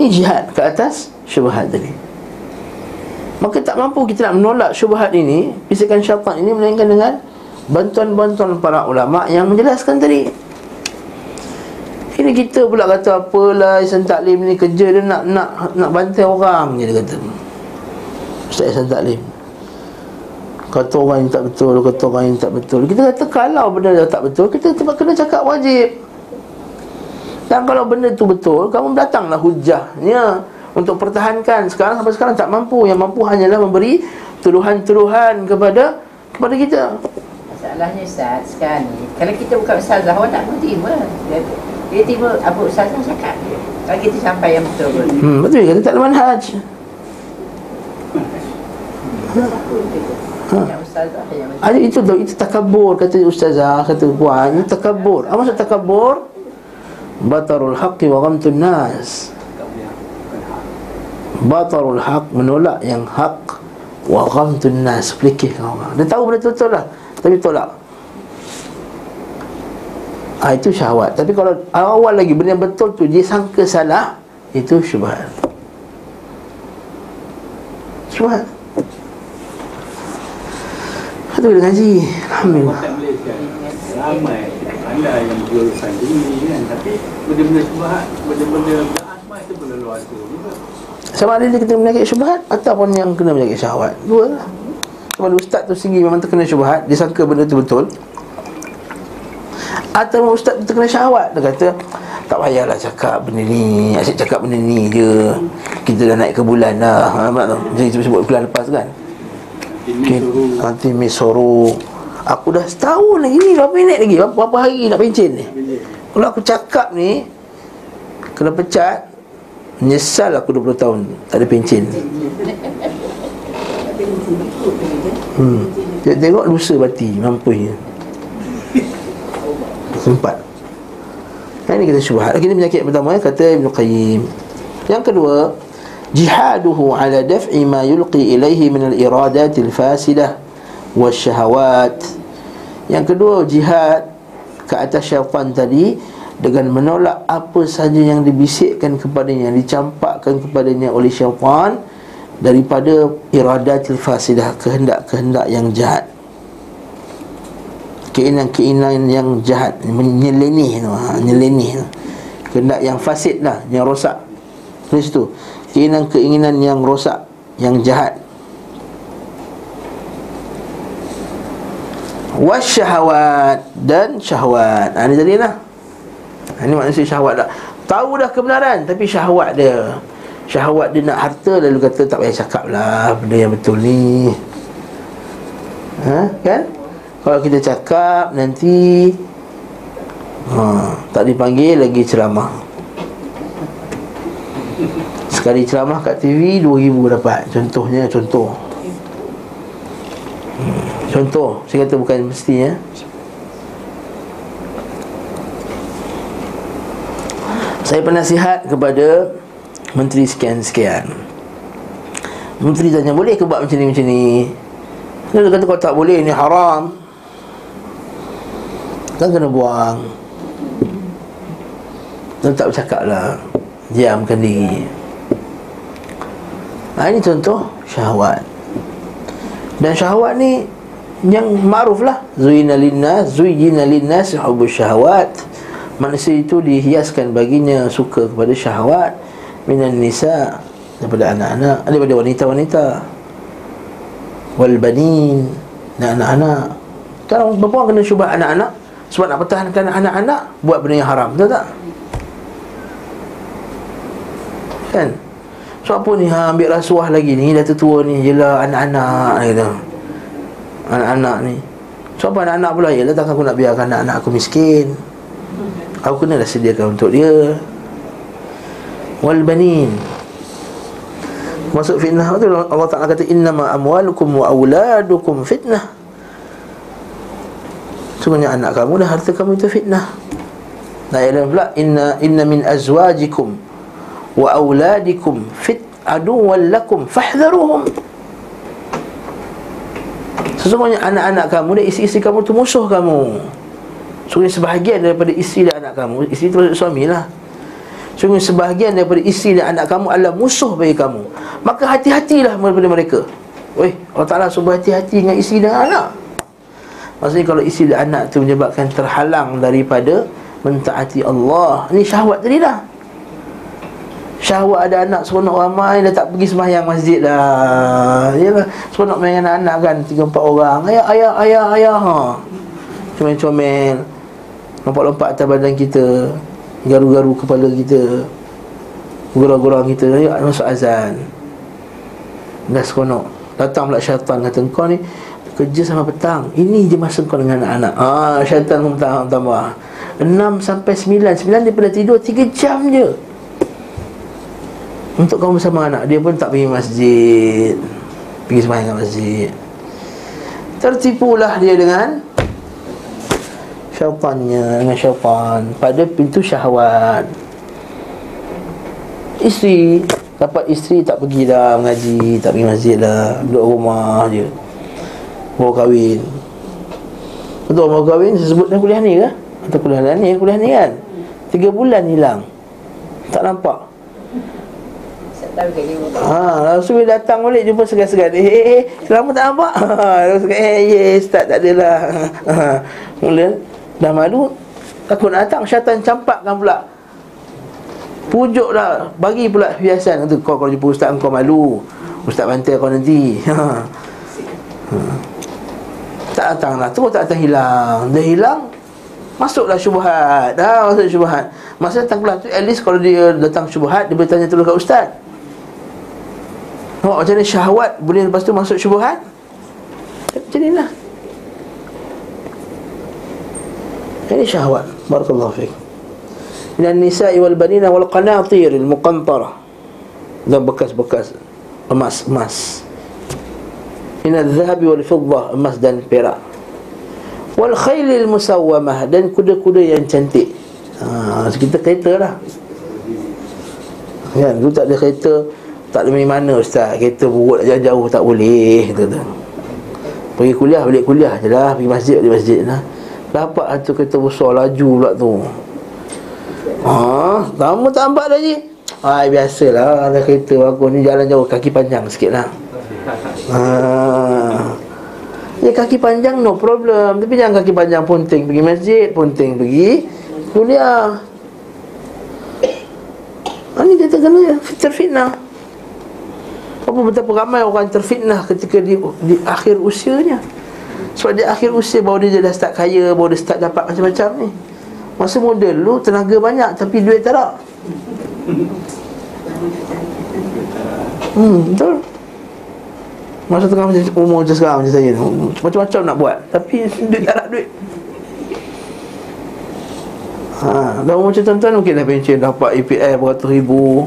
Ini jihad ke atas syubhat tadi. Maka tak mampu kita nak menolak syubhat ini, bisikan syaitan ini melainkan dengan bantuan-bantuan para ulama yang menjelaskan tadi. Ini kita pula kata apalah Ihsan Taklim ni kerja dia nak nak nak bantai orang je dia kata. Ustaz Ihsan Taklim. Kata orang yang tak betul, kata orang yang tak betul. Kita kata kalau benda dah tak betul, kita tetap kena cakap wajib. Dan kalau benda tu betul, kamu datanglah hujahnya untuk pertahankan. Sekarang sampai sekarang tak mampu. Yang mampu hanyalah memberi tuduhan-tuduhan kepada kepada kita. Masalahnya Ustaz sekarang ni Kalau kita bukan Ustazah Awak tak mau terima Dia, dia tiba apa Ustazah cakap Kalau kita sampai yang betul pun Hmm, betul kata tak ada manhaj. Ha. Ada itu tu, itu takabur kata ustazah, kata puan, itu takabur. Apa maksud takabur? Batarul haqqi wa ghamtun nas. Batarul haq menolak yang hak wa ghamtun nas pelikihkan orang. Dia tahu benda tu betul lah, tapi tolak. Ah itu syahwat. Tapi kalau awal lagi benda yang betul tu dia sangka salah, itu syubhat. Syubhat. Itu bila ngaji. Alhamdulillah. Ramai. Pandai yang berurusan ini kan? Tapi benda-benda syubhat benda-benda semua itu benda luar tu Sama ada dia kena penyakit syubhat Ataupun yang kena penyakit syahwat. Dua lah Sama ada ustaz tu sendiri memang terkena syubhat Dia sangka benda tu betul. Atau ustaz tu terkena syahwat Dia kata Tak payahlah cakap benda ni Asyik cakap benda ni je. Kita dah naik ke bulan dah. Ha, Nampak tu Jadi sebut bulan lepas kan Nanti misoro Aku dah setahun lagi ni Berapa minit lagi? Berapa, berapa hari nak pencin ni? Kalau aku cakap ni Kena pecat Menyesal aku 20 tahun Tak ada pencin. Hmm. Tengok, tengok lusa bati Mampu je Sempat. Ini kita syubhat. Ini penyakit pertama Kata Ibn Qayyim. Yang kedua Jihaduhu ala daf'i ma yulqi ilaihi min al-iradatil fasidah Wasyahawat Yang kedua jihad Ke atas syaitan tadi Dengan menolak apa saja yang dibisikkan kepadanya Yang dicampakkan kepadanya oleh syaitan Daripada iradatil fasidah Kehendak-kehendak yang jahat. Keinginan-keinginan yang jahat Menyelenih ha, Menyelenih tu. Kehendak yang fasid lah Yang rosak. Tulis tu Keinginan-keinginan yang rosak Yang jahat. Wasyahawat Dan syahwat. Ha, Ini tadi lah. Ha, Ini maksudnya syahwat tak? Tahu dah kebenaran Tapi syahwat dia. Syahwat dia nak harta Lalu kata tak payah cakap lah Benda yang betul ni. Ha, Kan? Kalau kita cakap Nanti ha, Tak dipanggil lagi ceramah Sekali ceramah kat TV 2000 dapat. Contohnya Contoh. Contoh Saya kata bukan mesti ya Saya penasihat kepada Menteri sekian-sekian Menteri tanya Boleh ke buat macam ni macam ni? Dia kata kalau tak boleh Ini haram. Kan kena buang. Dan tak bercakap lah. Diamkan diri ha, Ini contoh Syahwat. Dan syahwat ni yang ma'ruf lah. Zuyina linnas Zuyina linnas Hubus syahwat. Manusia itu dihiaskan baginya Suka kepada syahwat. Minan nisa Daripada anak-anak Daripada wanita-wanita. Wal banin Dan anak-anak. Kalau perempuan kena syubhat anak-anak Sebab nak pertahankan anak-anak Buat benda yang haram Betul tak? Kan? So apa ni? Ha, ambil rasuah lagi ni. Dah tua ni. Yelah anak-anak gitu. Anak-anak ni. So apa anak-anak pula? Yelah takkan aku nak biarkan anak-anak aku miskin. Aku kena dah sediakan untuk dia. Wal banin. Masuk fitnah. Tu? Allah Ta'ala kata Innama amwalukum wa awladukum fitnah. Sungguhnya anak kamu dan harta kamu itu fitnah. Nah, yang pula inna inna min azwajikum wa auladikum fit aduwwan lakum fahdharuhum. Sesungguhnya anak-anak kamu dan isteri-isteri kamu itu musuh kamu. Sungguhnya sebahagian daripada isteri dan anak kamu. Isteri itu maksud suami lah. Sungguhnya sebahagian daripada isteri dan anak kamu adalah musuh bagi kamu. Maka hati-hatilah daripada mereka. Weh, Allah Ta'ala suruh hati-hati dengan isteri dan anak. Maksudnya kalau isteri dan anak itu menyebabkan terhalang daripada Mentaati Allah Ini syahwat tadi dah Syahwat ada anak seronok ramai Dah tak pergi sembahyang masjid dah. Yalah Seronok main anak-anak kan Tiga empat orang. Ayah, ayah, ayah, ayah. Ha. Comel-comel. Lompat-lompat atas badan kita. Garu-garu kepala kita. Gurau-gurau kita. Ayah masuk azan. Dah seronok. Datang pula syaitan kata Kau ni kerja sampai petang. Ini je masa kau dengan anak-anak. Ah, Syaitan pun tambah, tambah. 6 sampai 9 9 daripada tidur 3 jam je untuk kamu bersama anak Dia pun tak pergi masjid. Pergi sembahyang kat masjid. Tertipulah dia dengan Syaitannya Dengan syaitan. Pada pintu syahwat. Isteri Dapat isteri tak pergi dah mengaji Tak pergi masjid dah. Duduk rumah je. Bawa kahwin. Untuk bawa kahwin Saya sebut dah kuliah ni ke? Atau kuliah ni? Kuliah ni kan? Tiga bulan hilang. Tak nampak Ha, tu bila datang balik jumpa segan-segan. Eh, eh, eh, selama tak nampak. Ha, tu eh, yes, tak, tak adalah. Ha, mula dah malu, takut nak datang, syaitan campakkan pula. Pujuk dah, bagi pula hiasan. Kata, kau kalau jumpa ustaz kau malu. Ustaz bantai kau nanti. Ha. Ha. Tak datang lah, terus tak datang hilang. Dah hilang, Masuklah syubhat Dah masuk syubhat Masa datang kelas tu At least kalau dia datang syubhat Dia boleh tanya terus kat ustaz Nampak macam ni syahwat Boleh lepas tu masuk syubuhat Macam ni lah. Ini syahwat. Barakallahu fiqh Dan nisa'i wal banina wal qanatir Al muqantara. Dan bekas-bekas Emas-emas Ina zahabi wal fiddah Emas dan perak. Wal khailil musawwamah Dan kuda-kuda yang cantik. Ha, Kita kereta lah. Kan, tu tak ada kereta tak ada mana ustaz. Kereta buruk jauh-jauh tak boleh kata. Pergi kuliah balik kuliah je lah. Pergi masjid balik masjid lah. Dapat tu kereta besar laju pula tu. Ha, lama tak nampak lagi Hai biasalah. Ada kereta bagus ni jalan jauh kaki panjang sikit lah. Ha. Ya kaki panjang no problem. Tapi jangan kaki panjang punting pergi masjid Punting pergi kuliah. Ha, ni dia terkena terfitnah apa betapa ramai orang terfitnah ketika di, di akhir usianya? Sebab di akhir usia baru dia dah start kaya Baru dia start dapat macam-macam ni. Masa muda dulu tenaga banyak tapi duit tak ada. Hmm, betul. Masa tengah macam umur macam sekarang macam saya Macam-macam nak buat Tapi duit tak ada duit. Ha, dah macam tuan-tuan mungkin dah pencen dapat EPF beratus ribu.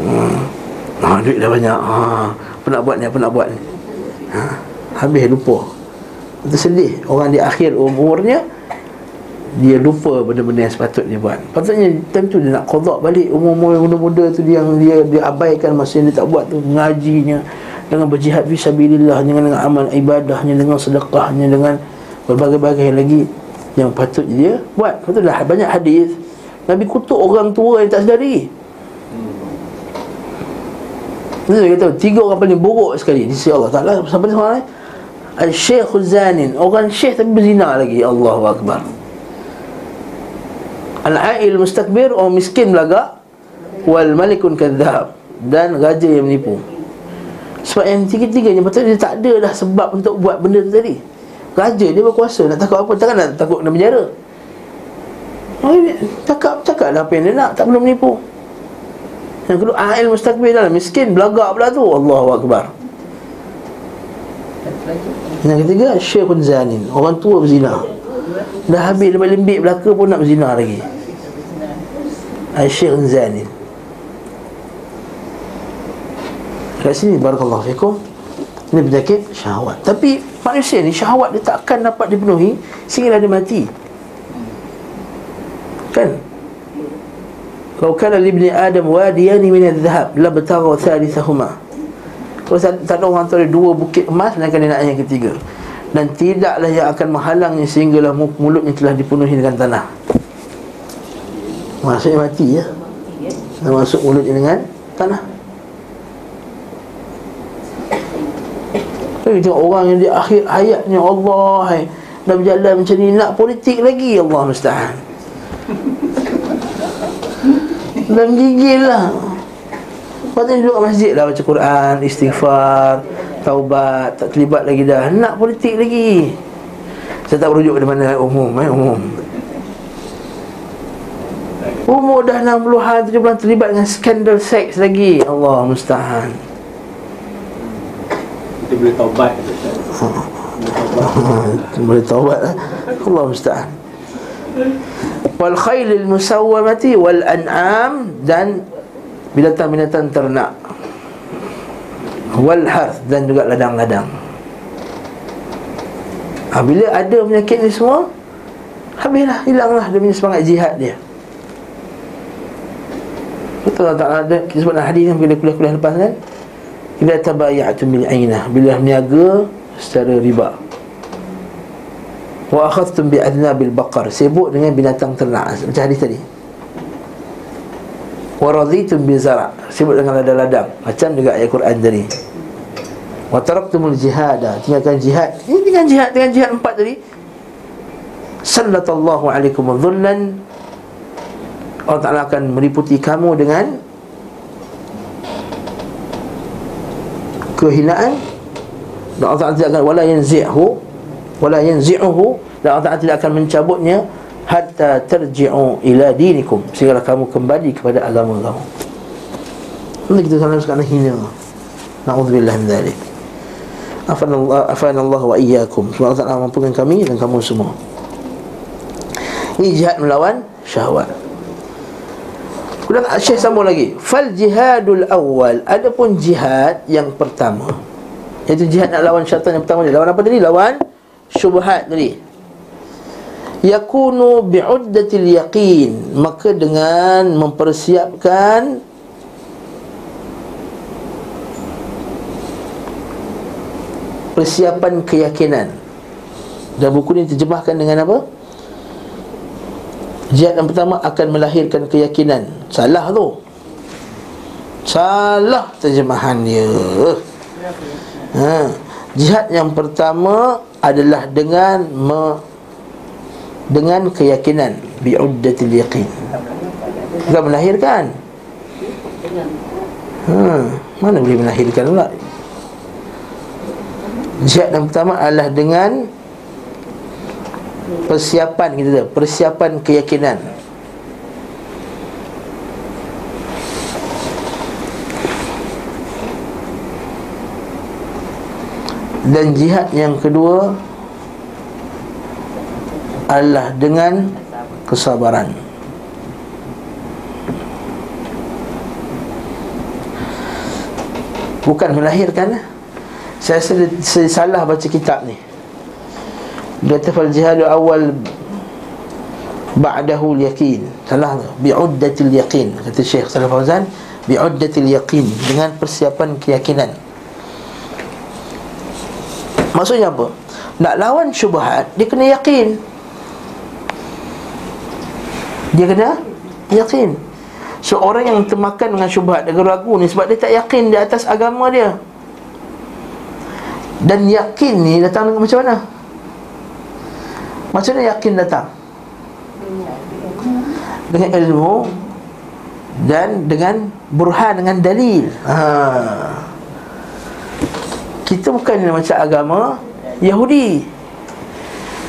Hmm. Ha, duit dah banyak. Ha, Apa nak buat ni, apa nak buat ni? Ha, Habis lupa. Sedih. Orang di akhir umurnya Dia lupa benda-benda yang sepatutnya buat. Patutnya time tu dia nak kodok balik Umur-umur muda-muda tu yang dia, dia abaikan Masa yang dia tak buat tu. Mengajinya Dengan berjihad fisabilillah Dengan, dengan amal ibadahnya Dengan sedekahnya Dengan berbagai-bagai lagi Yang patut dia buat. Patutlah banyak hadis. Nabi kutuk orang tua yang tak sedari ini dia kata tiga orang paling buruk sekali di sisi Allah Taala. Sampai ni orang Al-Syekh Zanin. Orang syekh tapi berzina lagi. Allahu Akbar. Al-Ail Mustakbir Orang miskin belagak. Wal Malikun Kadhab Dan Raja yang menipu. Sebab yang tiga-tiganya Betul dia tak ada dah sebab untuk buat benda tu tadi. Raja dia berkuasa. Nak takut apa? Takkan nak takut nak penjara Cakap, cakap lah apa yang dia nak. Tak perlu menipu Yang kedua Ail mustakbir dah Miskin belagak pula tu. Allahu Akbar. Yang ketiga Syekhun Zanin. Orang tua berzina. Dah habis lepas lembik belaka pun nak berzina lagi. Syekhun Zanin. Kat sini Barakallahu fikum. Ini penyakit syahwat. Tapi manusia ni syahwat dia takkan dapat dipenuhi Sehingga dia mati. Kan Kalau kana libni Adam wadiyani min al-dhahab la batagha thalithahuma. Kalau tak ada orang antara dua bukit emas dan dia nak yang ketiga. Dan tidaklah yang akan menghalangnya sehinggalah mu- mulutnya telah dipenuhi dengan tanah. Maksudnya mati ya. Dan masuk mulutnya dengan tanah. Tapi tengok orang yang di akhir hayatnya Allah Dah berjalan macam ni Nak politik lagi Allah musta'an Dah menggigil lah. Lepas duduk masjid lah Baca Quran, istighfar Taubat, tak terlibat lagi dah. Nak politik lagi. Saya tak merujuk pada mana umum eh, Umum. Umur dah 60-an, 70-an terlibat dengan skandal seks lagi. Allah musta'an. Kita boleh taubat. Ustaz. Boleh taubat. Boleh taubat lah Allah musta'an Wal khailil musawwamati wal an'am Dan binatang-binatang ternak. Wal harth dan juga ladang-ladang. Ha, Bila ada penyakit ni semua Habislah, hilanglah dia punya semangat jihad dia. Betul Ta'ala ada Kita sebut dalam hadis kan Bila kuliah-kuliah lepas kan? Bila tabaya'atum bil ainah Bila meniaga secara riba Wa akhadtum bi adnabil baqar. Sibuk dengan binatang ternak. Macam hadis tadi. Wa raditum bi zara' Sibuk dengan ladang-ladang. Macam juga ayat Quran tadi. Wa taraktumul jihada. Tinggalkan jihad. Ini dengan jihad. Dengan jihad empat tadi. Sallatallahu alaikum dhullan. Allah Ta'ala akan meliputi kamu dengan Kehinaan. Dan Allah Ta'ala akan Wala yanzi'hu Wala yanzi'uhu Dan Allah Ta'ala tidak akan mencabutnya Hatta terji'u ila dinikum. Sehingga kamu kembali kepada agama kamu. Nanti kita salam sekarang hina. Na'udzubillah min dhalik. Afan Allah, afan Allah wa iyyakum. Semoga Allah Ta'ala mampukan kami dan kamu semua. Ini jihad melawan syahwat. Kemudian Syekh sambung lagi. Fal jihadul awal Adapun jihad yang pertama. Iaitu jihad nak lawan syaitan yang pertama ni Lawan apa tadi? Lawan syubhat tadi. Yakunu bi'uddatil yaqin. Maka dengan mempersiapkan Persiapan keyakinan. Dan buku ini terjemahkan dengan apa? Jihad yang pertama akan melahirkan keyakinan. Salah tu. Salah terjemahan dia. Ha. Jihad yang pertama adalah dengan me, Dengan keyakinan Bi'uddatil yaqin Bukan melahirkan ha. Mana boleh melahirkan pula Jihad yang pertama adalah dengan persiapan kita persiapan keyakinan. Dan jihad yang kedua adalah dengan kesabaran. Bukan melahirkan Saya rasa saya salah baca kitab ni. Dia kata fal jihadu awal ba'dahu yakin salah tu bi'uddatil yaqin kata Syekh Salih Fauzan. Bi'uddatil yaqin dengan persiapan keyakinan maksudnya apa nak lawan syubhat dia kena yakin dia kena yakin so orang yang termakan dengan syubhat dia ragu ni sebab dia tak yakin di atas agama dia dan yakin ni datang dengan macam mana macam mana yakin datang? Dengan ilmu dan dengan burhan dengan dalil. Ha. Kita bukan macam agama Yahudi.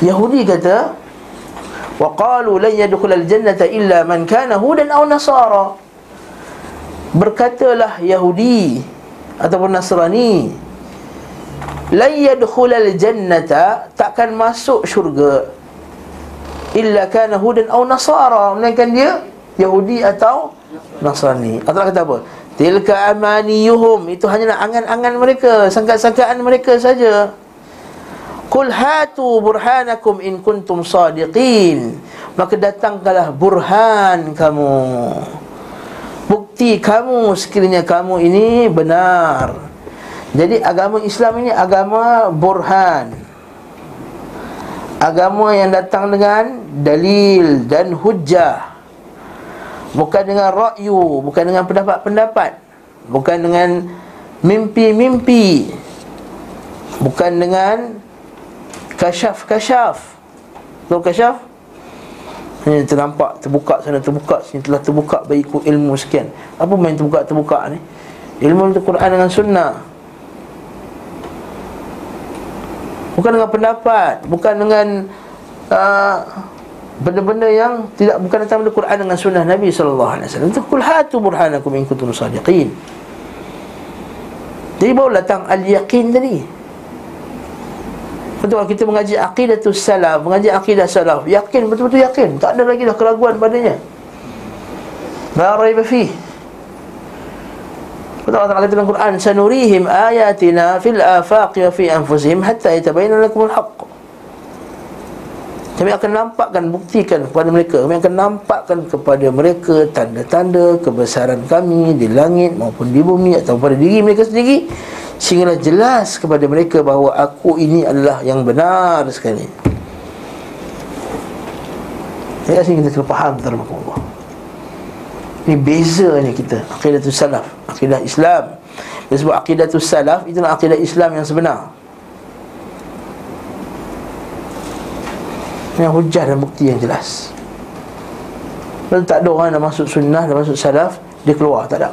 Yahudi kata wa qalu lan yadkhulal jannata illa man kana hudan aw nasara. Berkatalah Yahudi Ataupun Nasrani Lan yadkhulal jannata Takkan masuk syurga Illa kana hudan au nasara Melainkan dia Yahudi atau Nasrani Allah kata apa? Tilka amaniyuhum. Itu hanyalah angan-angan mereka Sangkaan-sangkaan mereka saja. Qul hatu burhanakum in kuntum sadiqin. Maka datangkanlah burhan kamu. Bukti kamu sekiranya kamu ini benar. Jadi agama Islam ini agama burhan. Agama yang datang dengan dalil dan hujah Bukan dengan ra'yu Bukan dengan pendapat-pendapat. Bukan dengan mimpi-mimpi. Bukan dengan kasyaf-kasyaf. Tahu kasyaf? Ini ternampak, terbuka sana, terbuka sini Telah terbuka bagiku ilmu sekian. Apa main terbuka-terbuka ni? Ilmu itu Quran dengan sunnah. Bukan dengan pendapat Bukan dengan uh, Benda-benda yang tidak Bukan datang dari Quran dengan sunnah Nabi SAW Itu kul hatu burhanakum in kuntum sadiqin. Jadi baru datang al-yaqin tadi. Betul kita mengaji akidah tu salaf Mengaji akidah salaf Yakin, betul-betul yakin. Tak ada lagi dah keraguan padanya. La raiba fih. Betul Allah Ta'ala dalam Quran Sanurihim ayatina fil afaqi wa fi anfusihim Hatta yatabayna lakumul haqq kami akan nampakkan, buktikan kepada mereka. Kami akan nampakkan kepada mereka Tanda-tanda kebesaran kami Di langit maupun di bumi Atau pada diri mereka sendiri. Sehinggalah jelas kepada mereka bahawa Aku ini adalah yang benar sekali. Saya rasa kita kena faham Allah Ini bezanya kita Akidah tu salaf Akidah Islam. Akidah tu salaf Itulah akidah Islam yang sebenar Yang hujah dan bukti yang jelas. Dan tak ada orang yang masuk sunnah Dan masuk salaf Dia keluar, tak ada.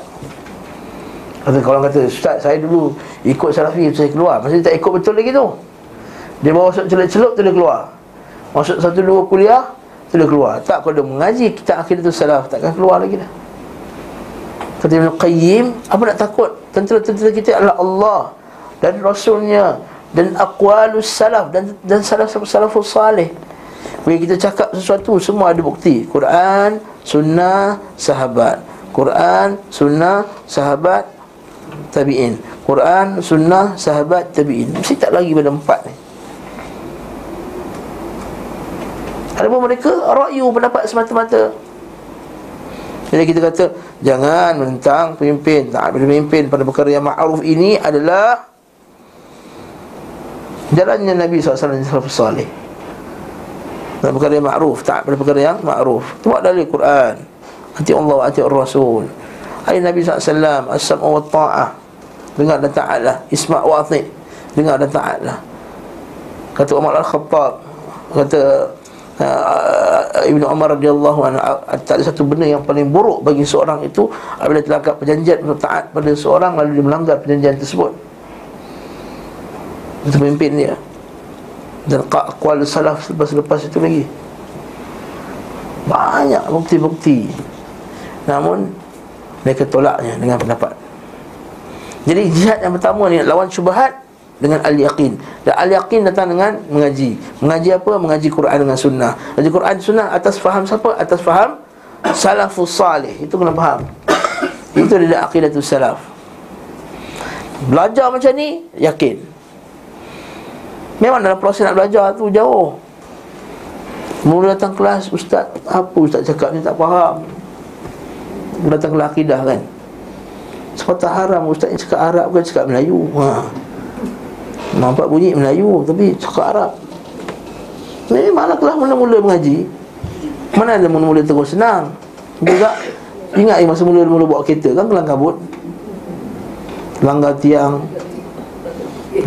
Kata kalau kata Ustaz saya dulu Ikut salafi Saya keluar. Masih tak ikut betul lagi tu. Dia bawa masuk celup-celup tu dia keluar. Masuk satu dua kuliah Tu dia keluar. Tak kalau dia mengaji Kita akhir tu salaf Takkan keluar lagi dah. Kata Ibn Qayyim Apa nak takut? Tentera-tentera kita adalah Allah Dan Rasulnya Dan aqwalus salaf Dan dan salaf-salafus salih bila kita cakap sesuatu Semua ada bukti. Quran, sunnah, sahabat. Quran, sunnah, sahabat Tabi'in. Quran, sunnah, sahabat, tabi'in. Mesti tak lagi pada empat ni. Ada pun mereka Ra'yu pendapat semata-mata. Jadi kita kata Jangan menentang pemimpin. Tak ada pemimpin pada perkara yang ma'ruf ini adalah Jalannya Nabi SAW Salih dalam perkara yang ma'ruf Tak. Pada perkara yang ma'ruf. Buat dari Quran. Hati Allah wa hati Rasul. Ayat Nabi SAW As-sam'u wa ta'ah. Dengar dan ta'atlah. Isma' wa ati' Dengar dan ta'atlah. Kata Umar Al-Khattab. Kata uh, Ibn Umar radhiyallahu anhu Tak ada satu benda yang paling buruk bagi seorang itu Apabila terlangkap perjanjian untuk taat pada seorang Lalu dia melanggar perjanjian tersebut. Itu pemimpin dia dan aqwal salaf selepas-lepas itu lagi. Banyak bukti-bukti. Namun mereka tolaknya dengan pendapat. Jadi jihad yang pertama ni lawan syubhat dengan al-yaqin. Dan al-yaqin datang dengan mengaji. Mengaji apa? mengaji Quran dengan sunnah. Mengaji Quran sunnah atas faham siapa? atas faham salafus salih. Itu kena faham. Itu dia aqidatul salaf. Belajar macam ni yakin Memang dalam proses nak belajar tu jauh. Mula datang kelas Ustaz Apa Ustaz cakap ni? Tak faham. Datang kelas akidah kan. Sepatah haram Ustaz ni cakap Arab kan cakap Melayu? Ha. Nampak bunyi Melayu Tapi cakap Arab. Ini mana kelas mula-mula mengaji. Mana ada mula-mula terus senang? Juga Ingat eh, masa mula-mula bawa kereta kan kelang kabut Langgar tiang.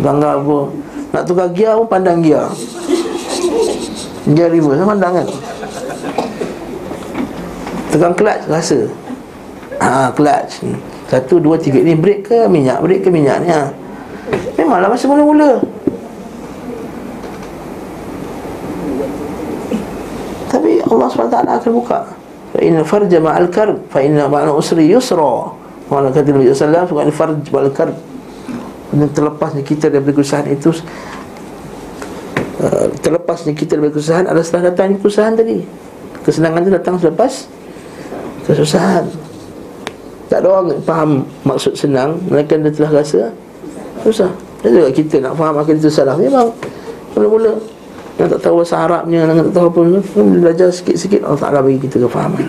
Langgar apa nak tukar gear pun pandang gear. Gear reverse pandang kan. Tekan clutch rasa. Ha clutch. Satu, dua, tiga. Ni brake ke minyak? Brake ke minyak ni ha. Memanglah masa mula-mula. Tapi Allah SWT akan buka Fa inna farja ma'al karb Fa inna ma'al usri yusra. Allah kata Nabi SAW Surat al-farj wal-karb Dan terlepasnya kita daripada kesusahan itu uh, Terlepasnya kita daripada kesusahan Adalah setelah datang kesusahan tadi Kesenangan itu datang selepas Kesusahan Tak ada orang faham maksud senang Mereka dia telah rasa Susah Dan juga kita nak faham akal itu salah Memang Mula-mula Yang tak tahu bahasa Arabnya Yang tak tahu apa Belajar sikit-sikit Allah Ta'ala bagi kita kefahaman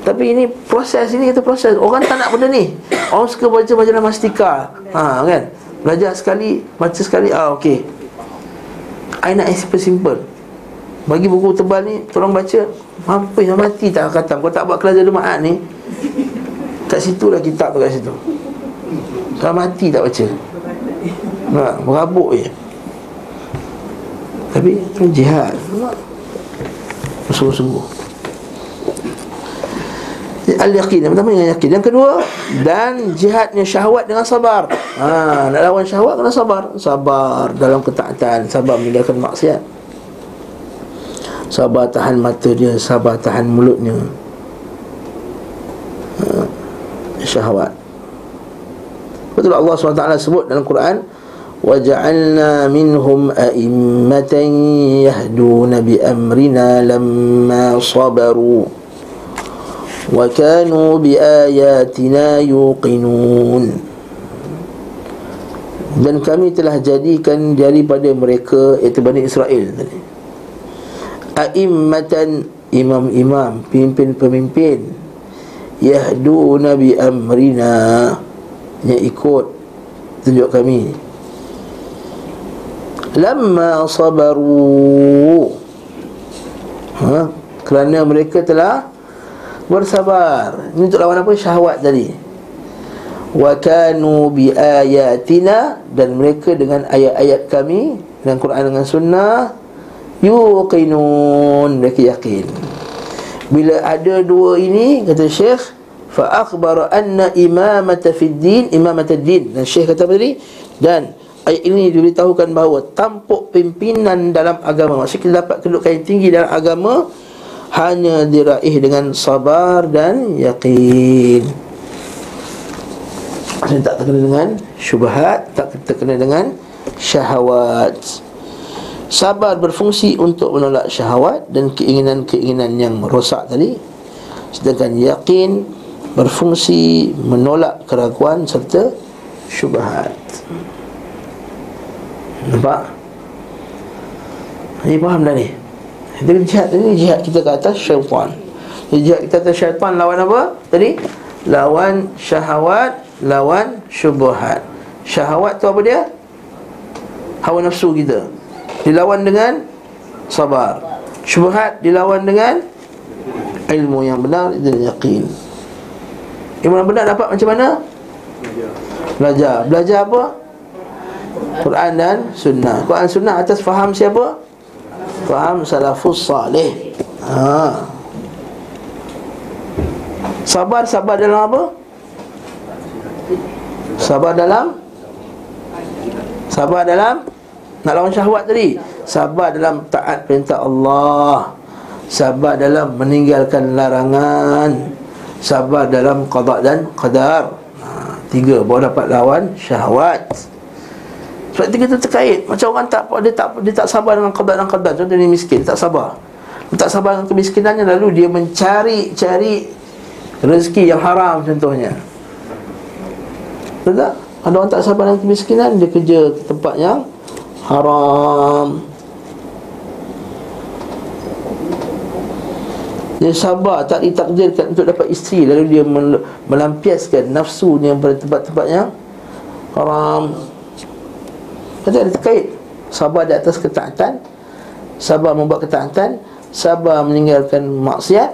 tapi ini proses ini kita proses. Orang tak nak benda ni. Orang suka baca majalah mastika. Ha kan? Belajar sekali, baca sekali, ah okey. I nak yang simple-simple. Bagi buku tebal ni tolong baca. Mampu yang mati tak kata. Kau tak buat kelas jemaah ni. Kat situ lah kitab tu kat situ. Kalau mati tak baca. Ha, berabuk je. Tapi itu jihad. Sungguh-sungguh Al-yaqin Yang pertama yang yakin Yang kedua Dan jihadnya syahwat dengan sabar ha, Nak lawan syahwat kena sabar Sabar dalam ketaatan Sabar meninggalkan maksiat Sabar tahan mata dia Sabar tahan mulutnya ha, Syahwat Betul Allah SWT sebut dalam Quran وَجَعَلْنَا مِنْهُمْ أَئِمَّةً يَهْدُونَ بِأَمْرِنَا لَمَّا صَبَرُوا وكانوا بآياتنا يوقنون dan kami telah jadikan daripada mereka iaitu Bani Israel tadi a'immatan imam-imam pemimpin-pemimpin yahduna bi amrina yang ikut tunjuk kami lamma sabaru ha kerana mereka telah bersabar. Ini untuk lawan apa? Syahwat tadi. Wa kanu bi ayatina Dan mereka dengan ayat-ayat kami Dengan Quran dengan sunnah Yuqinun. Mereka yakin. Bila ada dua ini Kata Syekh Fa akhbar anna imamata fid din Imamata din. Dan Syekh kata apa tadi? Dan ayat ini diberitahukan bahawa Tampuk pimpinan dalam agama. Maksudnya kita dapat kedudukan yang tinggi dalam agama hanya diraih dengan sabar dan yakin. Ini tak terkena dengan syubhat, tak terkena dengan syahwat. Sabar berfungsi untuk menolak syahwat dan keinginan-keinginan yang rosak tadi. Sedangkan yakin berfungsi menolak keraguan serta syubhat. Nampak? Ini faham dah ni? Jadi jihad ini jihad kita ke atas syaitan Jihad kita atas syaitan lawan apa? Tadi Lawan syahwat Lawan syubuhat Syahwat tu apa dia? Hawa nafsu kita Dilawan dengan Sabar Syubuhat dilawan dengan Ilmu yang benar dan yakin Ilmu yang benar dapat macam mana? Belajar Belajar apa? Quran dan Sunnah Quran Sunnah atas faham siapa? Faham? Salafus salih. Ha. Sabar, sabar dalam apa? Sabar dalam? Sabar dalam? Nak lawan syahwat tadi? Sabar dalam taat perintah Allah. Sabar dalam meninggalkan larangan. Sabar dalam qada dan qadar. Ha, Tiga, baru dapat lawan syahwat sebab itu kita terkait. Macam orang tak dia tak dia tak sabar dengan qada dan qadar. Contoh dia miskin, tak sabar. Dia Tak sabar dengan kemiskinannya Lalu dia mencari cari rezeki yang haram contohnya. Betul tak? Ada orang tak sabar dengan kemiskinan Dia kerja ke tempat yang haram. Dia sabar tak ditakdirkan untuk dapat isteri Lalu dia melampiaskan nafsunya pada tempat-tempat yang haram Nanti ada terkait Sabar di atas ketaatan Sabar membuat ketaatan Sabar meninggalkan maksiat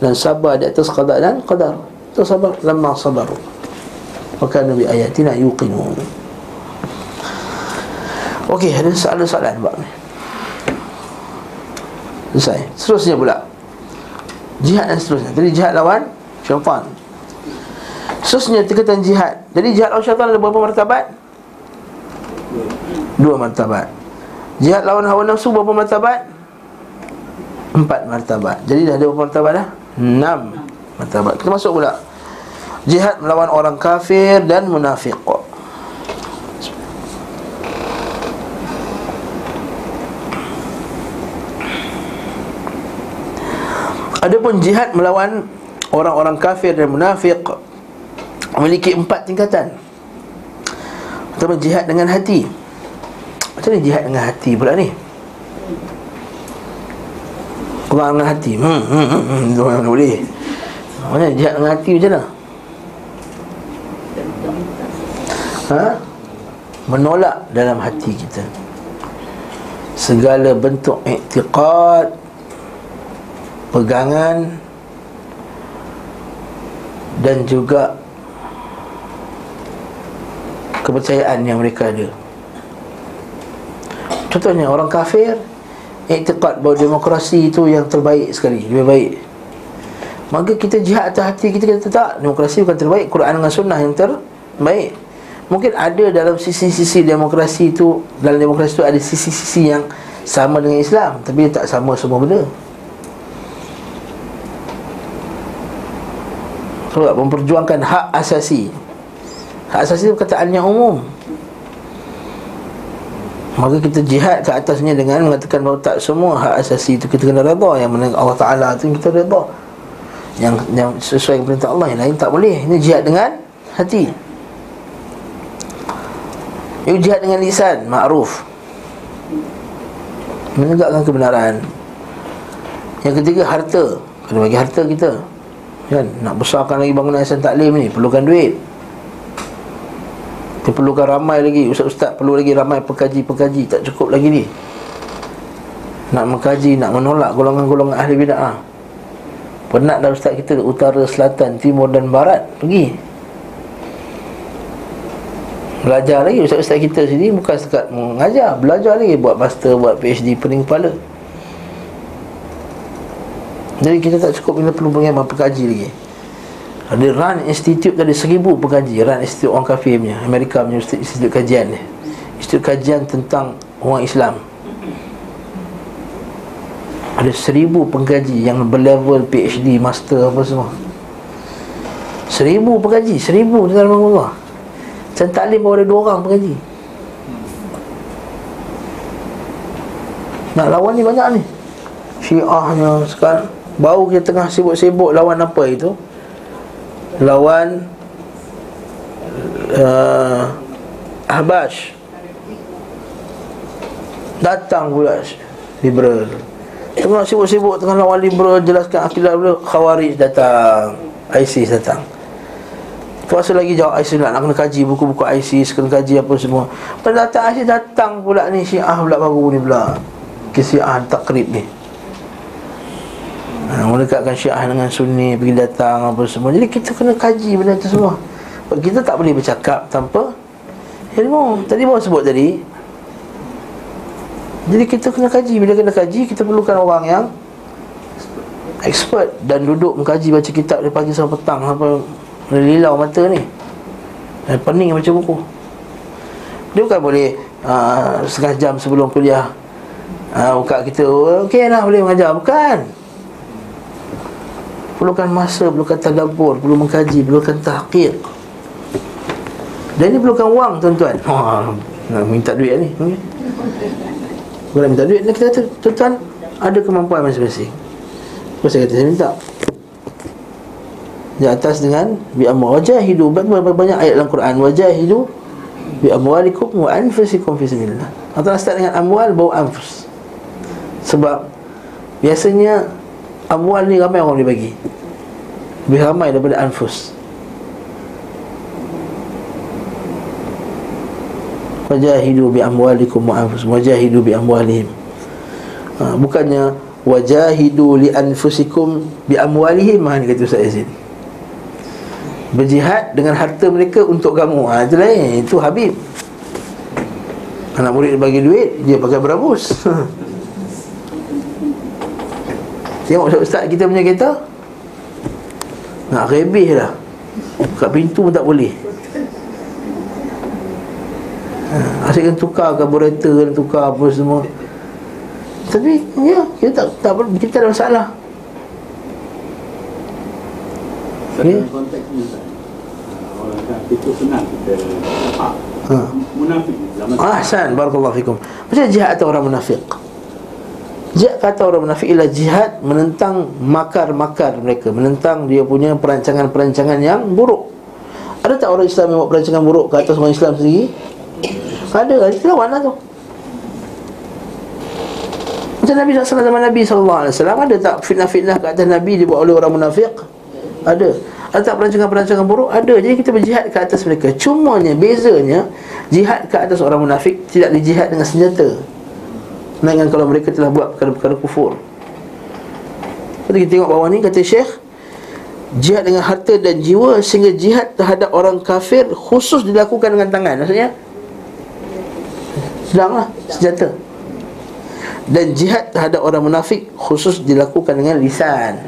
Dan sabar di atas qadar dan qadar. Itu sabar Lama sabar. Maka Nabi ayatina yuqinu Okey, ada soalan-soalan buat ni Selesai. Seterusnya pula. Jihad dan seterusnya. Jadi jihad lawan syaitan. Seterusnya tingkatan jihad. Jadi jihad lawan syaitan ada berapa martabat? Dua martabat Jihad lawan hawa nafsu berapa martabat? Empat martabat Jadi dah ada berapa martabat dah? Enam martabat Kita masuk pula Jihad melawan orang kafir dan munafik Adapun jihad melawan orang-orang kafir dan munafik memiliki empat tingkatan. Pertama jihad dengan hati. Macam mana jihad dengan hati pula ni? Kurang dengan hati. Hmm, hmm, hmm, hmm. Boleh. Mana jihad dengan hati macam mana? Ha? Menolak dalam hati kita Segala bentuk iktiqat Pegangan Dan juga Kepercayaan yang mereka ada. Contohnya orang kafir Iktiqat bahawa demokrasi itu yang terbaik sekali Lebih baik. Maka kita jihad atas hati kita Kita tak Demokrasi bukan terbaik Quran dengan sunnah yang terbaik. Mungkin ada dalam sisi-sisi demokrasi itu Dalam demokrasi itu ada sisi-sisi yang Sama dengan Islam Tapi tak sama semua benda. Sebab memperjuangkan hak asasi Hak asasi itu perkataan yang umum. Maka kita jihad ke atasnya dengan mengatakan bahawa tak semua hak asasi itu kita kena redha. Yang mana Allah Ta'ala itu kita redha. Yang, yang sesuai dengan perintah Allah Yang lain tak boleh. Ini jihad dengan hati. Ini jihad dengan lisan Ma'ruf. Menegakkan kebenaran. Yang ketiga harta. Kena bagi harta kita. Kan? Nak besarkan lagi bangunan yayasan taklim ni Perlukan duit Kita perlukan ramai lagi Ustaz-ustaz perlu lagi ramai pekaji-pekaji Tak cukup lagi ni. Nak mengkaji, nak menolak golongan-golongan ahli bida'ah Penat dah ustaz kita Utara, selatan, timur dan barat. Pergi. Belajar lagi Ustaz-Ustaz kita sini Bukan sekat mengajar. Belajar lagi Buat master Buat PhD Pening kepala. Jadi kita tak cukup Kita perlu pengen Pekaji lagi Ada RAN Institute Ada seribu pekaji RAN Institute orang kafir punya Amerika punya Institute kajian ni. Institute kajian tentang Orang Islam. Ada seribu pengkaji Yang berlevel PhD Master apa semua. Seribu pengkaji Seribu dalam Allah dan taklim baru ada dua orang pengaji Nak lawan ni banyak ni. Syiahnya sekarang. Baru kita tengah sibuk-sibuk lawan apa itu Lawan uh, Ahbash Datang pula Liberal. Tengah sibuk-sibuk Tengah lawan liberal Jelaskan akidah liberal Khawarij datang ISIS datang. Puasa lagi jawab ISIS nak, nak kena kaji buku-buku ISIS Kena kaji apa semua. Pada datang ISIS datang pula ni Syiah pula baru ni pula. Kesiah takrib ni ha, Mendekatkan syiah dengan sunni Pergi datang apa semua. Jadi kita kena kaji benda tu semua. Kita tak boleh bercakap tanpa ilmu. Tadi baru sebut tadi. Jadi kita kena kaji. Bila kena kaji kita perlukan orang yang Expert Dan duduk mengkaji baca kitab dari pagi sampai petang Sampai Lilau mata ni. Dan pening baca buku. Dia bukan boleh uh, Setengah jam sebelum kuliah uh, Buka kita Okey lah boleh mengajar. Bukan Perlukan masa Perlukan tadabur Perlu mengkaji Perlukan tahqiq Dan ini perlukan wang tuan-tuan Nak minta duit ni okay. Bukan minta duit Kita kata tuan-tuan Ada kemampuan masing-masing Apa saya kata saya minta di atas dengan bi amwal wajahidu banyak banyak ayat dalam Quran wajahidu bi amwalikum wa anfusikum fi sabilillah. Atau start dengan amwal bau anfus. Sebab biasanya amwal ni ramai orang boleh bagi. Lebih ramai daripada anfus. Wajahidu bi amwalikum wa anfusikum wajahidu bi amwalihim. Ha, bukannya wajahidu li anfusikum bi amwalihim ha, ni kata Ustaz Yazid Berjihad dengan harta mereka untuk kamu. Ha, Itu lain, itu Habib. Anak murid bagi duit Dia pakai berabus. Tengok ustaz kita punya kereta Nak rebih lah Kat pintu pun tak boleh ha, Asyik kan tukar karburator Tukar apa semua Tapi ya Kita tak, tak, kita tak ada masalah dalam konteks ni Tak, itu senang kita faham. Ha. Munafik zaman Ahsan barakallahu fikum. Macam jihad atau orang munafik? Jihad kata orang munafik ialah jihad menentang makar-makar mereka, menentang dia punya perancangan-perancangan yang buruk. Ada tak orang Islam yang buat perancangan buruk ke atas orang Islam sendiri? Ada, kita lawan lah tu. Macam Nabi SAW zaman Nabi SAW Ada tak fitnah-fitnah ke atas Nabi dibuat oleh orang munafik? Ada Ada tak perancangan-perancangan buruk? Ada Jadi kita berjihad ke atas mereka Cumanya, bezanya Jihad ke atas orang munafik Tidak dijihad dengan senjata Melainkan kalau mereka telah buat perkara-perkara kufur Jadi kita tengok bawah ni Kata Syekh Jihad dengan harta dan jiwa Sehingga jihad terhadap orang kafir Khusus dilakukan dengan tangan Maksudnya Sedanglah senjata dan jihad terhadap orang munafik khusus dilakukan dengan lisan.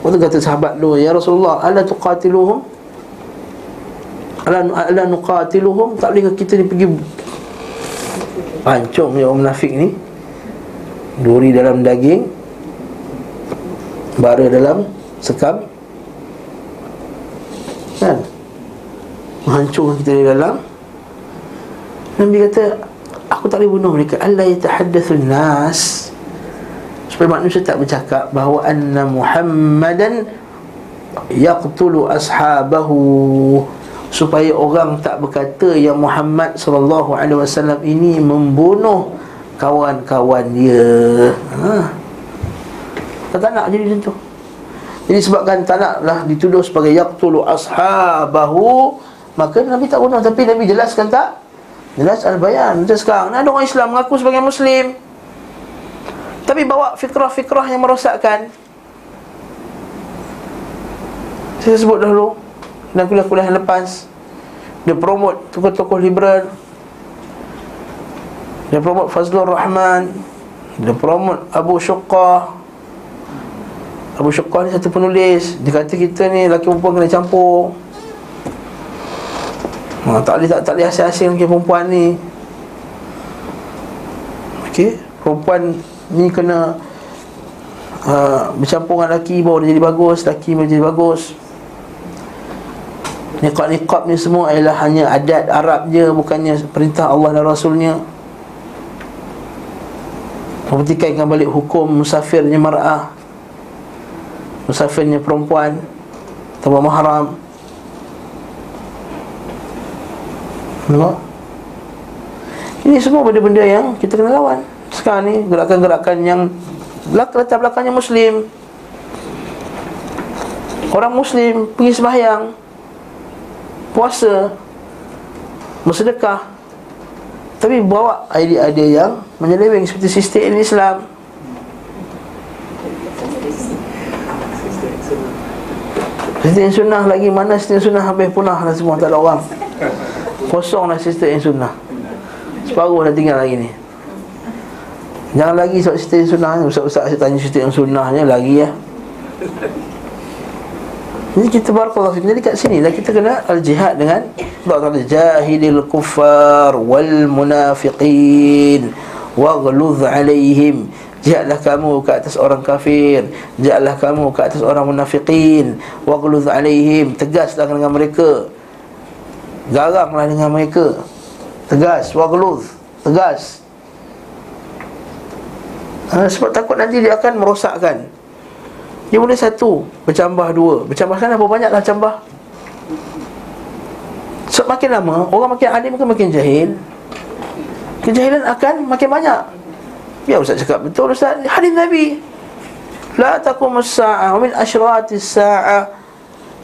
Waktu kata sahabat lu, Ya Rasulullah, ala tuqatiluhum? Ala, ala nuqatiluhum? Tak boleh kita ni pergi pancung ya orang munafik ni? Duri dalam daging, bara dalam sekam. Kan? Menghancurkan kita di dalam. Nabi kata, Aku tak boleh bunuh mereka Allah yatahaddathun nas Supaya manusia tak bercakap Bahawa anna Muhammadan Yaqtulu ashabahu Supaya orang tak berkata Yang Muhammad SAW ini Membunuh Kawan-kawan dia. Ha. Tak, nak jadi macam tu. Jadi sebabkan tak naklah dituduh sebagai Yaqtulu ashabahu Maka Nabi tak bunuh. Tapi Nabi jelaskan tak? Jelas al-bayan. Macam sekarang Ada orang Islam mengaku sebagai Muslim. Tapi bawa fikrah-fikrah yang merosakkan. Saya sebut dahulu Dan kuliah-kuliah yang lepas Dia promote tokoh-tokoh liberal. Dia promote Fazlur Rahman. Dia promote Abu Syuqah. Abu Syuqah ni satu penulis. Dia kata kita ni lelaki perempuan kena campur. Ha, Tak boleh tak, tak boleh asing-asing lagi perempuan ni. Okey Perempuan ni kena uh, Bercampur dengan lelaki baru dia jadi bagus Lelaki baru jadi bagus Niqab-niqab ni semua adalah hanya adat Arab je Bukannya perintah Allah dan Rasulnya. Mempertikaikan balik hukum musafirnya mar'ah Musafirnya perempuan Tanpa mahram. Nampak? Ini semua benda-benda yang kita kena lawan. Sekarang ni gerakan-gerakan yang Latar belakangnya Muslim. Orang Muslim pergi sembahyang Puasa Bersedekah Tapi bawa idea-idea yang Menyeleweng seperti sistem Islam. Sistem sunnah lagi mana sistem sunnah? Habis punah dah semua tak ada orang. Kosonglah sistem yang sunnah. Separuh dah tinggal lagi ni. Jangan lagi sebab sistem sunnah Ustaz-ustaz saya tanya sistem sunnahnya Lagi ya Jadi kita barakallahu fikum Jadi kat sini lah kita kena al-jihad dengan Allah Ta'ala Jahilil kuffar wal munafiqin. Waghluz alaihim. Jihadlah kamu ke atas orang kafir. Jihadlah kamu ke atas orang munafiqin. Waghluz alaihim. Tegaslah dengan mereka. Garanglah dengan mereka. Tegas, wagluz Tegas. Ha, Sebab takut nanti dia akan merosakkan dia mula satu Bercambah dua. Bercambah sana berapa banyak lah cambah. Sebab so, makin lama Orang makin alim ke makin jahil? Kejahilan akan makin banyak. Ya Ustaz cakap betul Ustaz. Hadis Nabi. La takum sa'a Wa min asyrati sa'a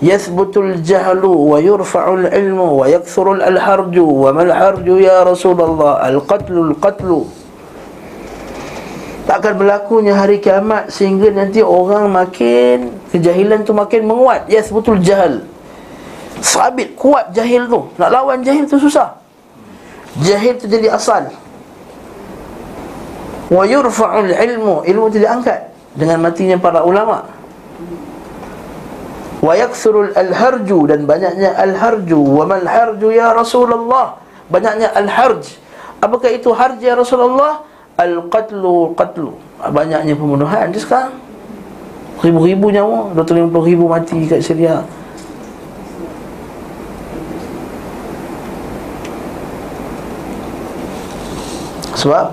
Yathbutul jahlu Wa yurfa'ul ilmu Wa yakthurul al-harju Wa mal-harju ya Rasulullah. Al-qatlu al-qatlu tak akan berlakunya hari kiamat sehingga nanti orang makin kejahilan tu makin menguat. Yes betul jahil. Sabit kuat jahil tu. Nak lawan jahil tu susah. Jahil tu jadi asal. Wa yurfa'ul ilmu. Ilmu tidak angkat dengan matinya para ulama' wa yakthurul al-harju dan banyaknya al-harju. Wa mal harju ya Rasulullah. Banyaknya al-harj. Apakah itu harj ya Rasulullah Al-Qatlu Qatlu. Banyaknya pembunuhan Dia sekarang. Ribu-ribu nyawa. 250 ribu mati kat Syria. Sebab?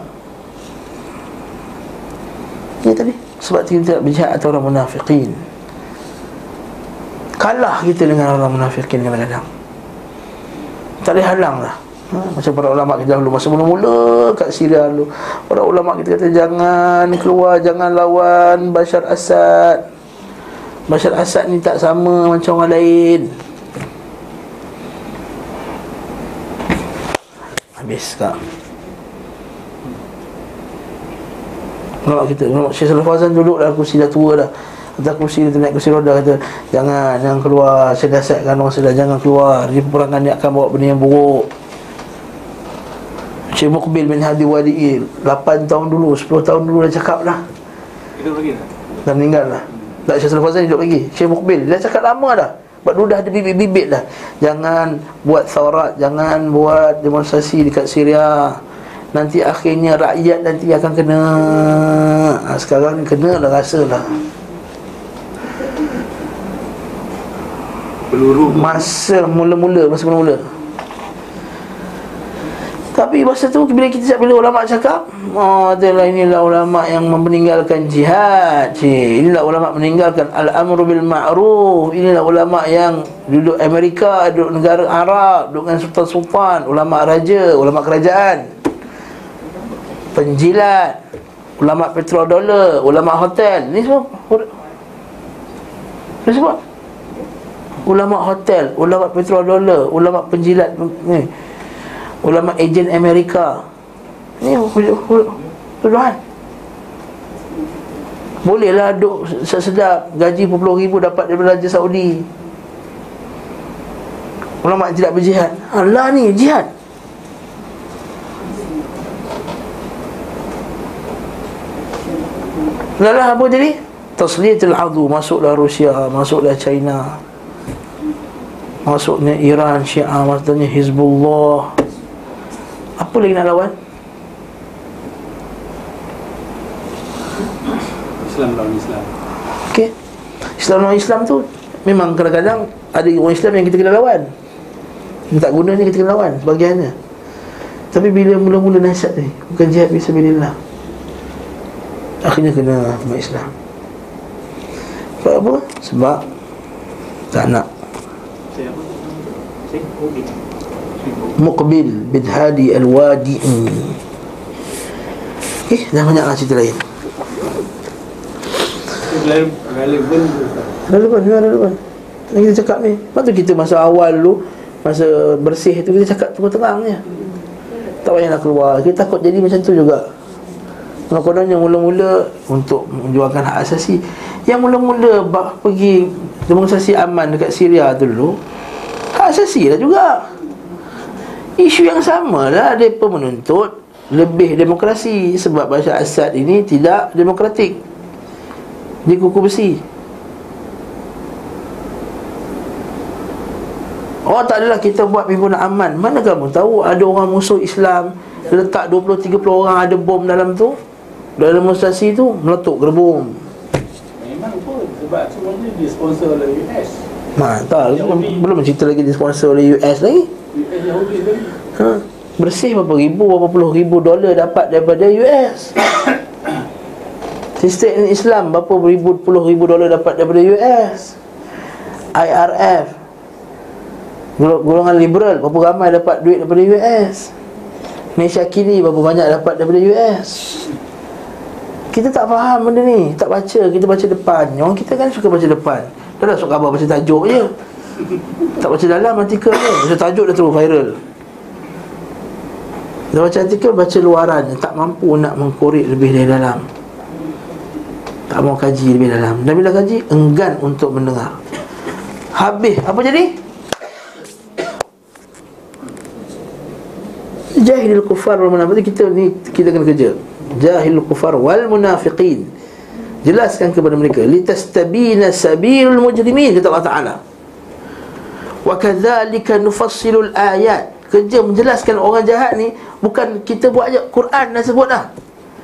Ya tadi Sebab kita tidak berjahat atau orang munafiqin Kalah kita dengan orang munafiqin kadang-kadang. Tak boleh halang lah ha, Macam para ulama kita dahulu Masa mula-mula kat Syria dulu. Para ulama kita kata Jangan keluar Jangan lawan Bashar Assad. Bashar Assad ni tak sama Macam orang lain. Habis kak. Ulama kita Ulama Syekh Salih Fazan duduk dalam kursi dah tua dah. Atas kursi dia naik kursi roda kata Jangan, jangan keluar. Saya nasihatkan orang sedar Jangan keluar. Di peperangan ni akan bawa benda yang buruk Syekh Muqbil bin Hadi Wadi'i 8 tahun dulu, 10 tahun dulu dah cakap dah. Hidup lagi tak? Dah meninggal lah Tak Syekh Salih Fazan hidup lagi. Syekh Muqbil Dia cakap lama dah. Sebab dulu dah ada bibit-bibit dah. Jangan buat thawrat Jangan buat demonstrasi dekat Syria. Nanti akhirnya rakyat nanti akan kena. Ha, Sekarang kena dah rasa lah Peluru. Masa mula-mula Masa mula-mula Tapi masa tu Bila kita bila ulama cakap Oh adalah inilah ulama yang meninggalkan jihad Cik, Inilah ulama meninggalkan Al-amru bil ma'ruf. Inilah ulama yang Duduk Amerika Duduk negara Arab Duduk dengan sultan-sultan Ulama raja Ulama kerajaan. Penjilat Ulama petrodollar Ulama hotel. Ni semua. Ni semua. Ulama hotel, ulama petrodollar, ulama penjilat ni. Ulama ejen Amerika. Ni tuduhan. Bolehlah duk sedap gaji berpuluh ribu dapat daripada Raja Saudi. Ulama tidak berjihad. Allah ni jihad. Lalah apa jadi? Tasliyatul adu Masuklah Rusia Masuklah China Masuknya Iran, Syiah, maksudnya Hizbullah Apa lagi nak lawan? Islam lawan Islam. Okey. Islam lawan Islam tu Memang kadang-kadang Ada orang Islam yang kita kena lawan. Yang tak guna ni kita kena lawan Sebagiannya Tapi bila mula-mula nasihat ni Bukan jihad bisa bilillah Akhirnya kena umat Islam. Sebab apa? Sebab Tak nak. Saya apa? Saya Muqbil bin Hadi Al-Wadi'i. Eh, dah banyak lah cerita lain. Relevan. Relevan, relevan Yang kita cakap ni. Lepas tu kita masa awal dulu Masa bersih tu kita cakap terang-terang je. Tak payah nak keluar. Kita takut jadi macam tu juga. Kononnya mula-mula Untuk menjualkan hak asasi Yang mula-mula pergi Demonstrasi aman dekat Syria tu dulu Hak asasi lah juga Isu yang sama lah Mereka menuntut Lebih demokrasi Sebab Bashar Assad ini Tidak demokratik. Dia kuku besi. Oh tak adalah kita buat pimpinan aman. Mana kamu tahu ada orang musuh Islam letak 20-30 orang ada bom dalam tu? Dalam demonstrasi tu Meletup gerbong. Memang pun Sebab semuanya disponsor oleh US Mantap belum, belum cerita lagi disponsor oleh US lagi ha? Bersih berapa ribu Berapa puluh ribu dolar dapat daripada US Sistem Islam Berapa ribu puluh ribu dolar dapat daripada US IRF Gol- Golongan liberal Berapa ramai dapat duit daripada US Malaysia kini Berapa banyak dapat daripada US Kita tak faham benda ni. Tak baca Kita baca depan. Orang kita kan suka baca depan. Dah dah suka khabar baca tajuk je Tak baca dalam artikel ni. Baca tajuk dah terus viral. Dah baca artikel Baca luaran. Tak mampu nak mengkorek lebih dari dalam. Tak mau kaji lebih dalam. Dan bila kaji Enggan untuk mendengar. Habis. Apa jadi? Jahilul kufar wal munafiqin. Kita ni kita kena kerja. Jahilul kufar wal munafiqin. Jelaskan kepada mereka. Litastabina sabilul mujrimin kata Allah Taala. Wa kadzalika nufassilul ayat. Kerja menjelaskan orang jahat ni bukan kita buat aja Quran dah sebut dah.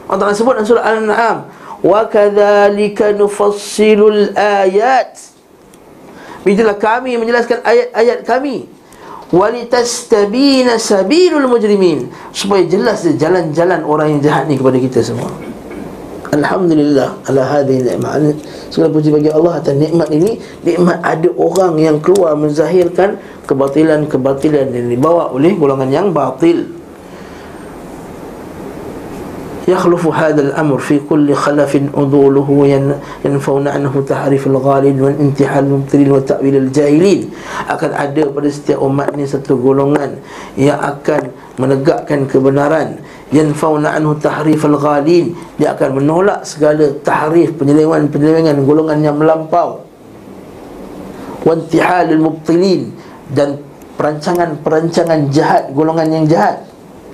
Allah Taala sebut dalam surah Al-An'am. Wa kadzalika nufassilul ayat. Bijalah kami menjelaskan ayat-ayat kami walitastabina sabilul mujrimin supaya jelas jalan-jalan orang yang jahat ni kepada kita semua Alhamdulillah ala hadhihi ni'mah segala puji bagi Allah atas nikmat ini nikmat ada orang yang keluar menzahirkan kebatilan-kebatilan yang dibawa oleh golongan yang batil يخلف هذا الأمر في كل خلف أضوله ينفون عنه تحريف الغالين والانتحال المبتلين وتأويل الجاهلين akan ada pada setiap umat ni satu golongan yang akan menegakkan kebenaran yanfauna anhu tahrif al-ghalin dia akan menolak segala tahrif penyelewengan-penyelewengan golongan yang melampau. Wantihal al-mubtilin. Dan perancangan-perancangan jahat golongan yang jahat.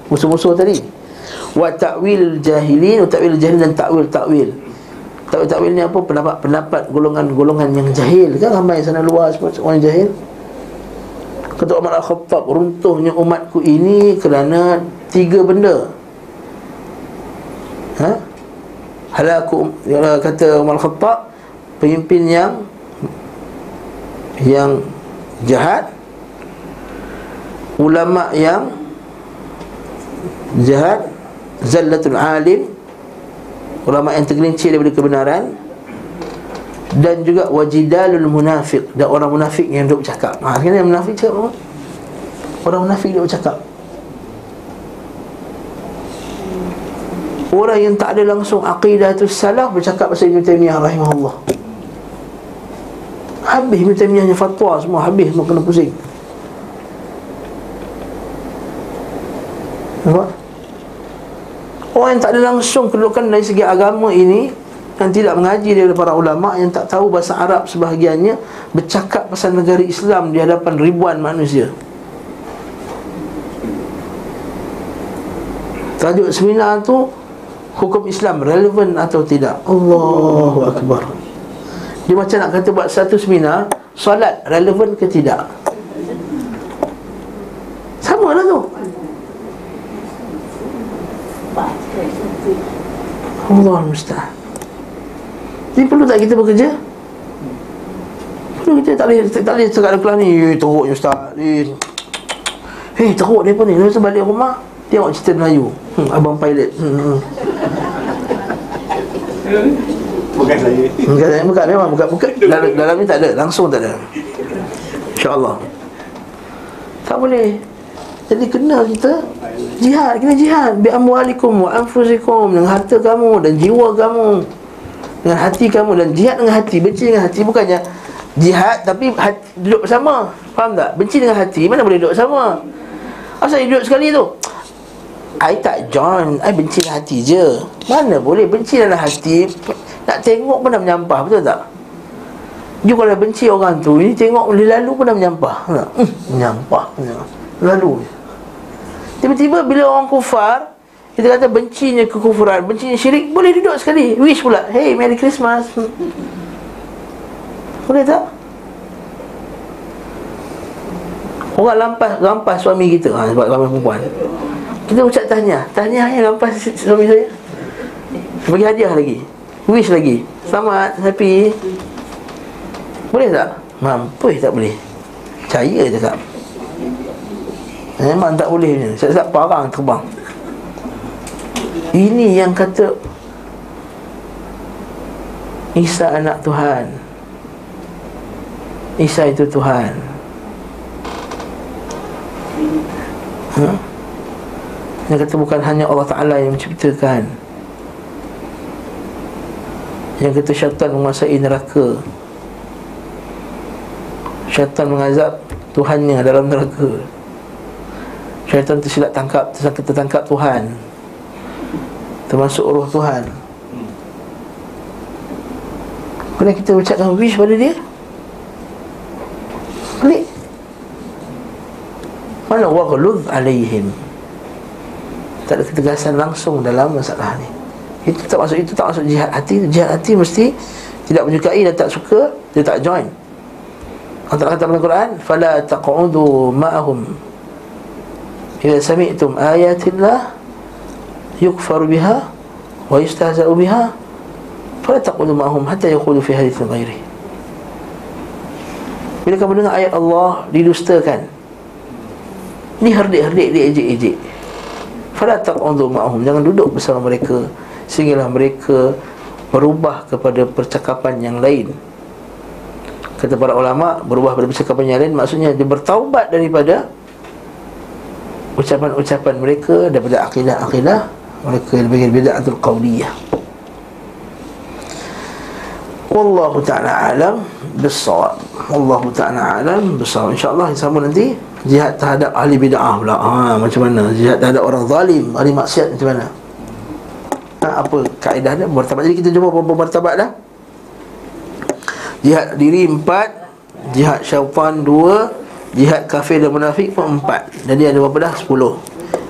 Musuh-musuh tadi. Wa ta'wil jahilin wa ta'wil jahilin dan ta'wil ta'wil. Ta'wil ta'wil ni apa? Pendapat-pendapat golongan-golongan yang jahil kan ramai sana luar semua orang jahil. Kata Umar Al-Khattab runtuhnya umatku ini kerana tiga benda ha? Halaku ya, kata Umar Al-Khattab pemimpin yang yang jahat ulama yang jahat zallatul alim ulama yang tergelincir daripada kebenaran dan juga wajidalul munafiq dan orang munafik yang duk bercakap. Ha munafik cakap apa orang munafik duk bercakap orang yang tak ada langsung aqidah tu salah bercakap pasal Ibn Taymiyah rahimahullah. Habis Ibn Taymiyahnya fatwa semua habis semua kena pusing. Nampak? Orang yang tak ada langsung kedudukan dari segi agama ini Yang tidak mengaji dari para ulama Yang tak tahu bahasa Arab sebahagiannya Bercakap pasal negara Islam di hadapan ribuan manusia. Tajuk seminar tu Hukum Islam relevan atau tidak? Allahu Akbar. Dia macam nak kata buat satu seminar Solat relevan ke tidak? Sama lah tu. Allah musta'an Jadi perlu tak kita bekerja? Perlu kita tak boleh tak boleh cakap kelas ni Eh teruk ustaz. Eh. Hey, teruk dia pun ni. Lepas balik rumah Tengok cerita Melayu. Hmm, Abang pilot. Hmm, hmm. Bukan saya. Bukan saya, bukan memang bukan, bukan. Dalam, dalam ni tak ada, langsung tak ada. InsyaAllah. Tak boleh. Jadi kena kita Jihad, kena jihad. Bi amwalikum wa anfusikum Dengan harta kamu dan jiwa kamu. Dengan hati kamu dan jihad dengan hati Benci dengan hati. Bukannya Jihad tapi hati, duduk bersama. Faham tak? Benci dengan hati mana boleh duduk bersama? Asal duduk sekali tu I tak join I benci dengan hati je. Mana boleh benci dalam hati? Nak tengok pun dah menyampah Betul tak? You kalau benci orang tu Ini tengok boleh lalu pun dah menyampah hmm, Menyampah Lalu. Tiba-tiba bila orang kufar Kita kata bencinya kekufuran Bencinya syirik Boleh duduk sekali. Wish pula Hey Merry Christmas. Boleh tak? Orang lampas Lampas suami kita. Ha, Sebab ramai perempuan Kita ucap tanya Tanya yang lampas suami saya. Bagi hadiah lagi. Wish lagi. Selamat Happy. Boleh tak? Mampu tak boleh. Percaya je tak? Memang tak boleh ni. Siap-siap parang terbang. Ini yang kata Isa anak Tuhan. Isa itu Tuhan. Ha? Yang kata bukan hanya Allah Ta'ala yang menciptakan. Yang kata syaitan menguasai neraka. Syaitan mengazab Tuhannya dalam neraka. Syaitan tersilap tangkap Tersangka tertangkap Tuhan. Termasuk roh Tuhan. Boleh kita ucapkan wish pada dia? Boleh Mana waghluz alaihim tak ada ketegasan langsung dalam masalah ni. Itu tak masuk itu tak masuk jihad hati. Jihad hati mesti tidak menyukai dan tak suka dia tak join. Allah kata dalam Quran fala taq'udu ma'ahum. Ila sami'tum ayatillah yukfar biha wa yustahza'u biha fala taq'udu ma'ahum hatta yaqulu fi hadithin ghairi. Bila kamu dengar ayat Allah didustakan ni herdik-herdik dia ejek-ejek Fala taq'udu ma'ahum Jangan duduk bersama mereka. Sehinggalah mereka Berubah kepada percakapan yang lain. Kata para ulama Berubah pada percakapan yang lain Maksudnya dia bertaubat daripada Ucapan-ucapan mereka Daripada akidah-akidah Mereka yang bagi bida'atul qawliyah Wallahu ta'ala alam Bissawab. Wallahu ta'ala alam Bissawab. InsyaAllah sama nanti Jihad terhadap ahli bid'ah pula. Ha, Macam mana? Jihad terhadap orang zalim Ahli maksiat macam mana? Ha, Apa kaedah dia? Martabat. Jadi kita jumpa berapa martabat dah? Jihad diri empat Jihad syaitan dua Jihad kafir dan munafik pun empat. Jadi ada berapa dah? Sepuluh.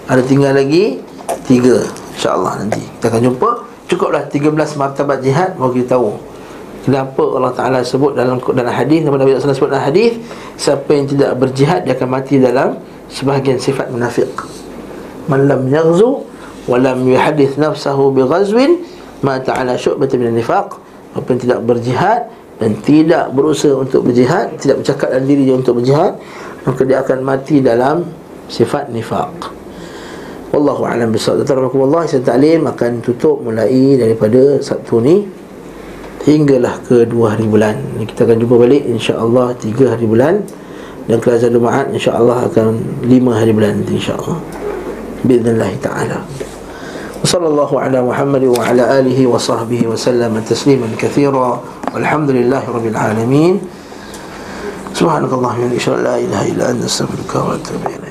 Ada tinggal lagi Tiga. InsyaAllah nanti Kita akan jumpa. Cukuplah 13 martabat jihad Baru kita tahu Kenapa Allah Ta'ala sebut dalam dalam hadis Nama Nabi SAW sebut dalam hadis? Siapa yang tidak berjihad Dia akan mati dalam Sebahagian sifat munafik Man lam yaghzu Walam yuhadith nafsahu bighazwin Ma ta'ala syu'bata min nifaq. Siapa yang tidak berjihad Dan tidak berusaha untuk berjihad Tidak bercakap dalam diri dia untuk berjihad Maka dia akan mati dalam Sifat nifaq. Wallahu a'lam bisawab. Tarakumullah Saya taklim akan tutup mulai daripada Sabtu ni hinggalah ke dua hari bulan kita akan jumpa balik insya-Allah tiga hari bulan dan kelas Jumaat insya-Allah akan lima hari bulan nanti insya-Allah باذنillah taala وصلى الله على محمد وعلى اله وصحبه وسلم تسليما كثيرا والحمد لله رب العالمين سبحانك اللهم وبحمدك لا اله الا انت استغفرك واتوب اليك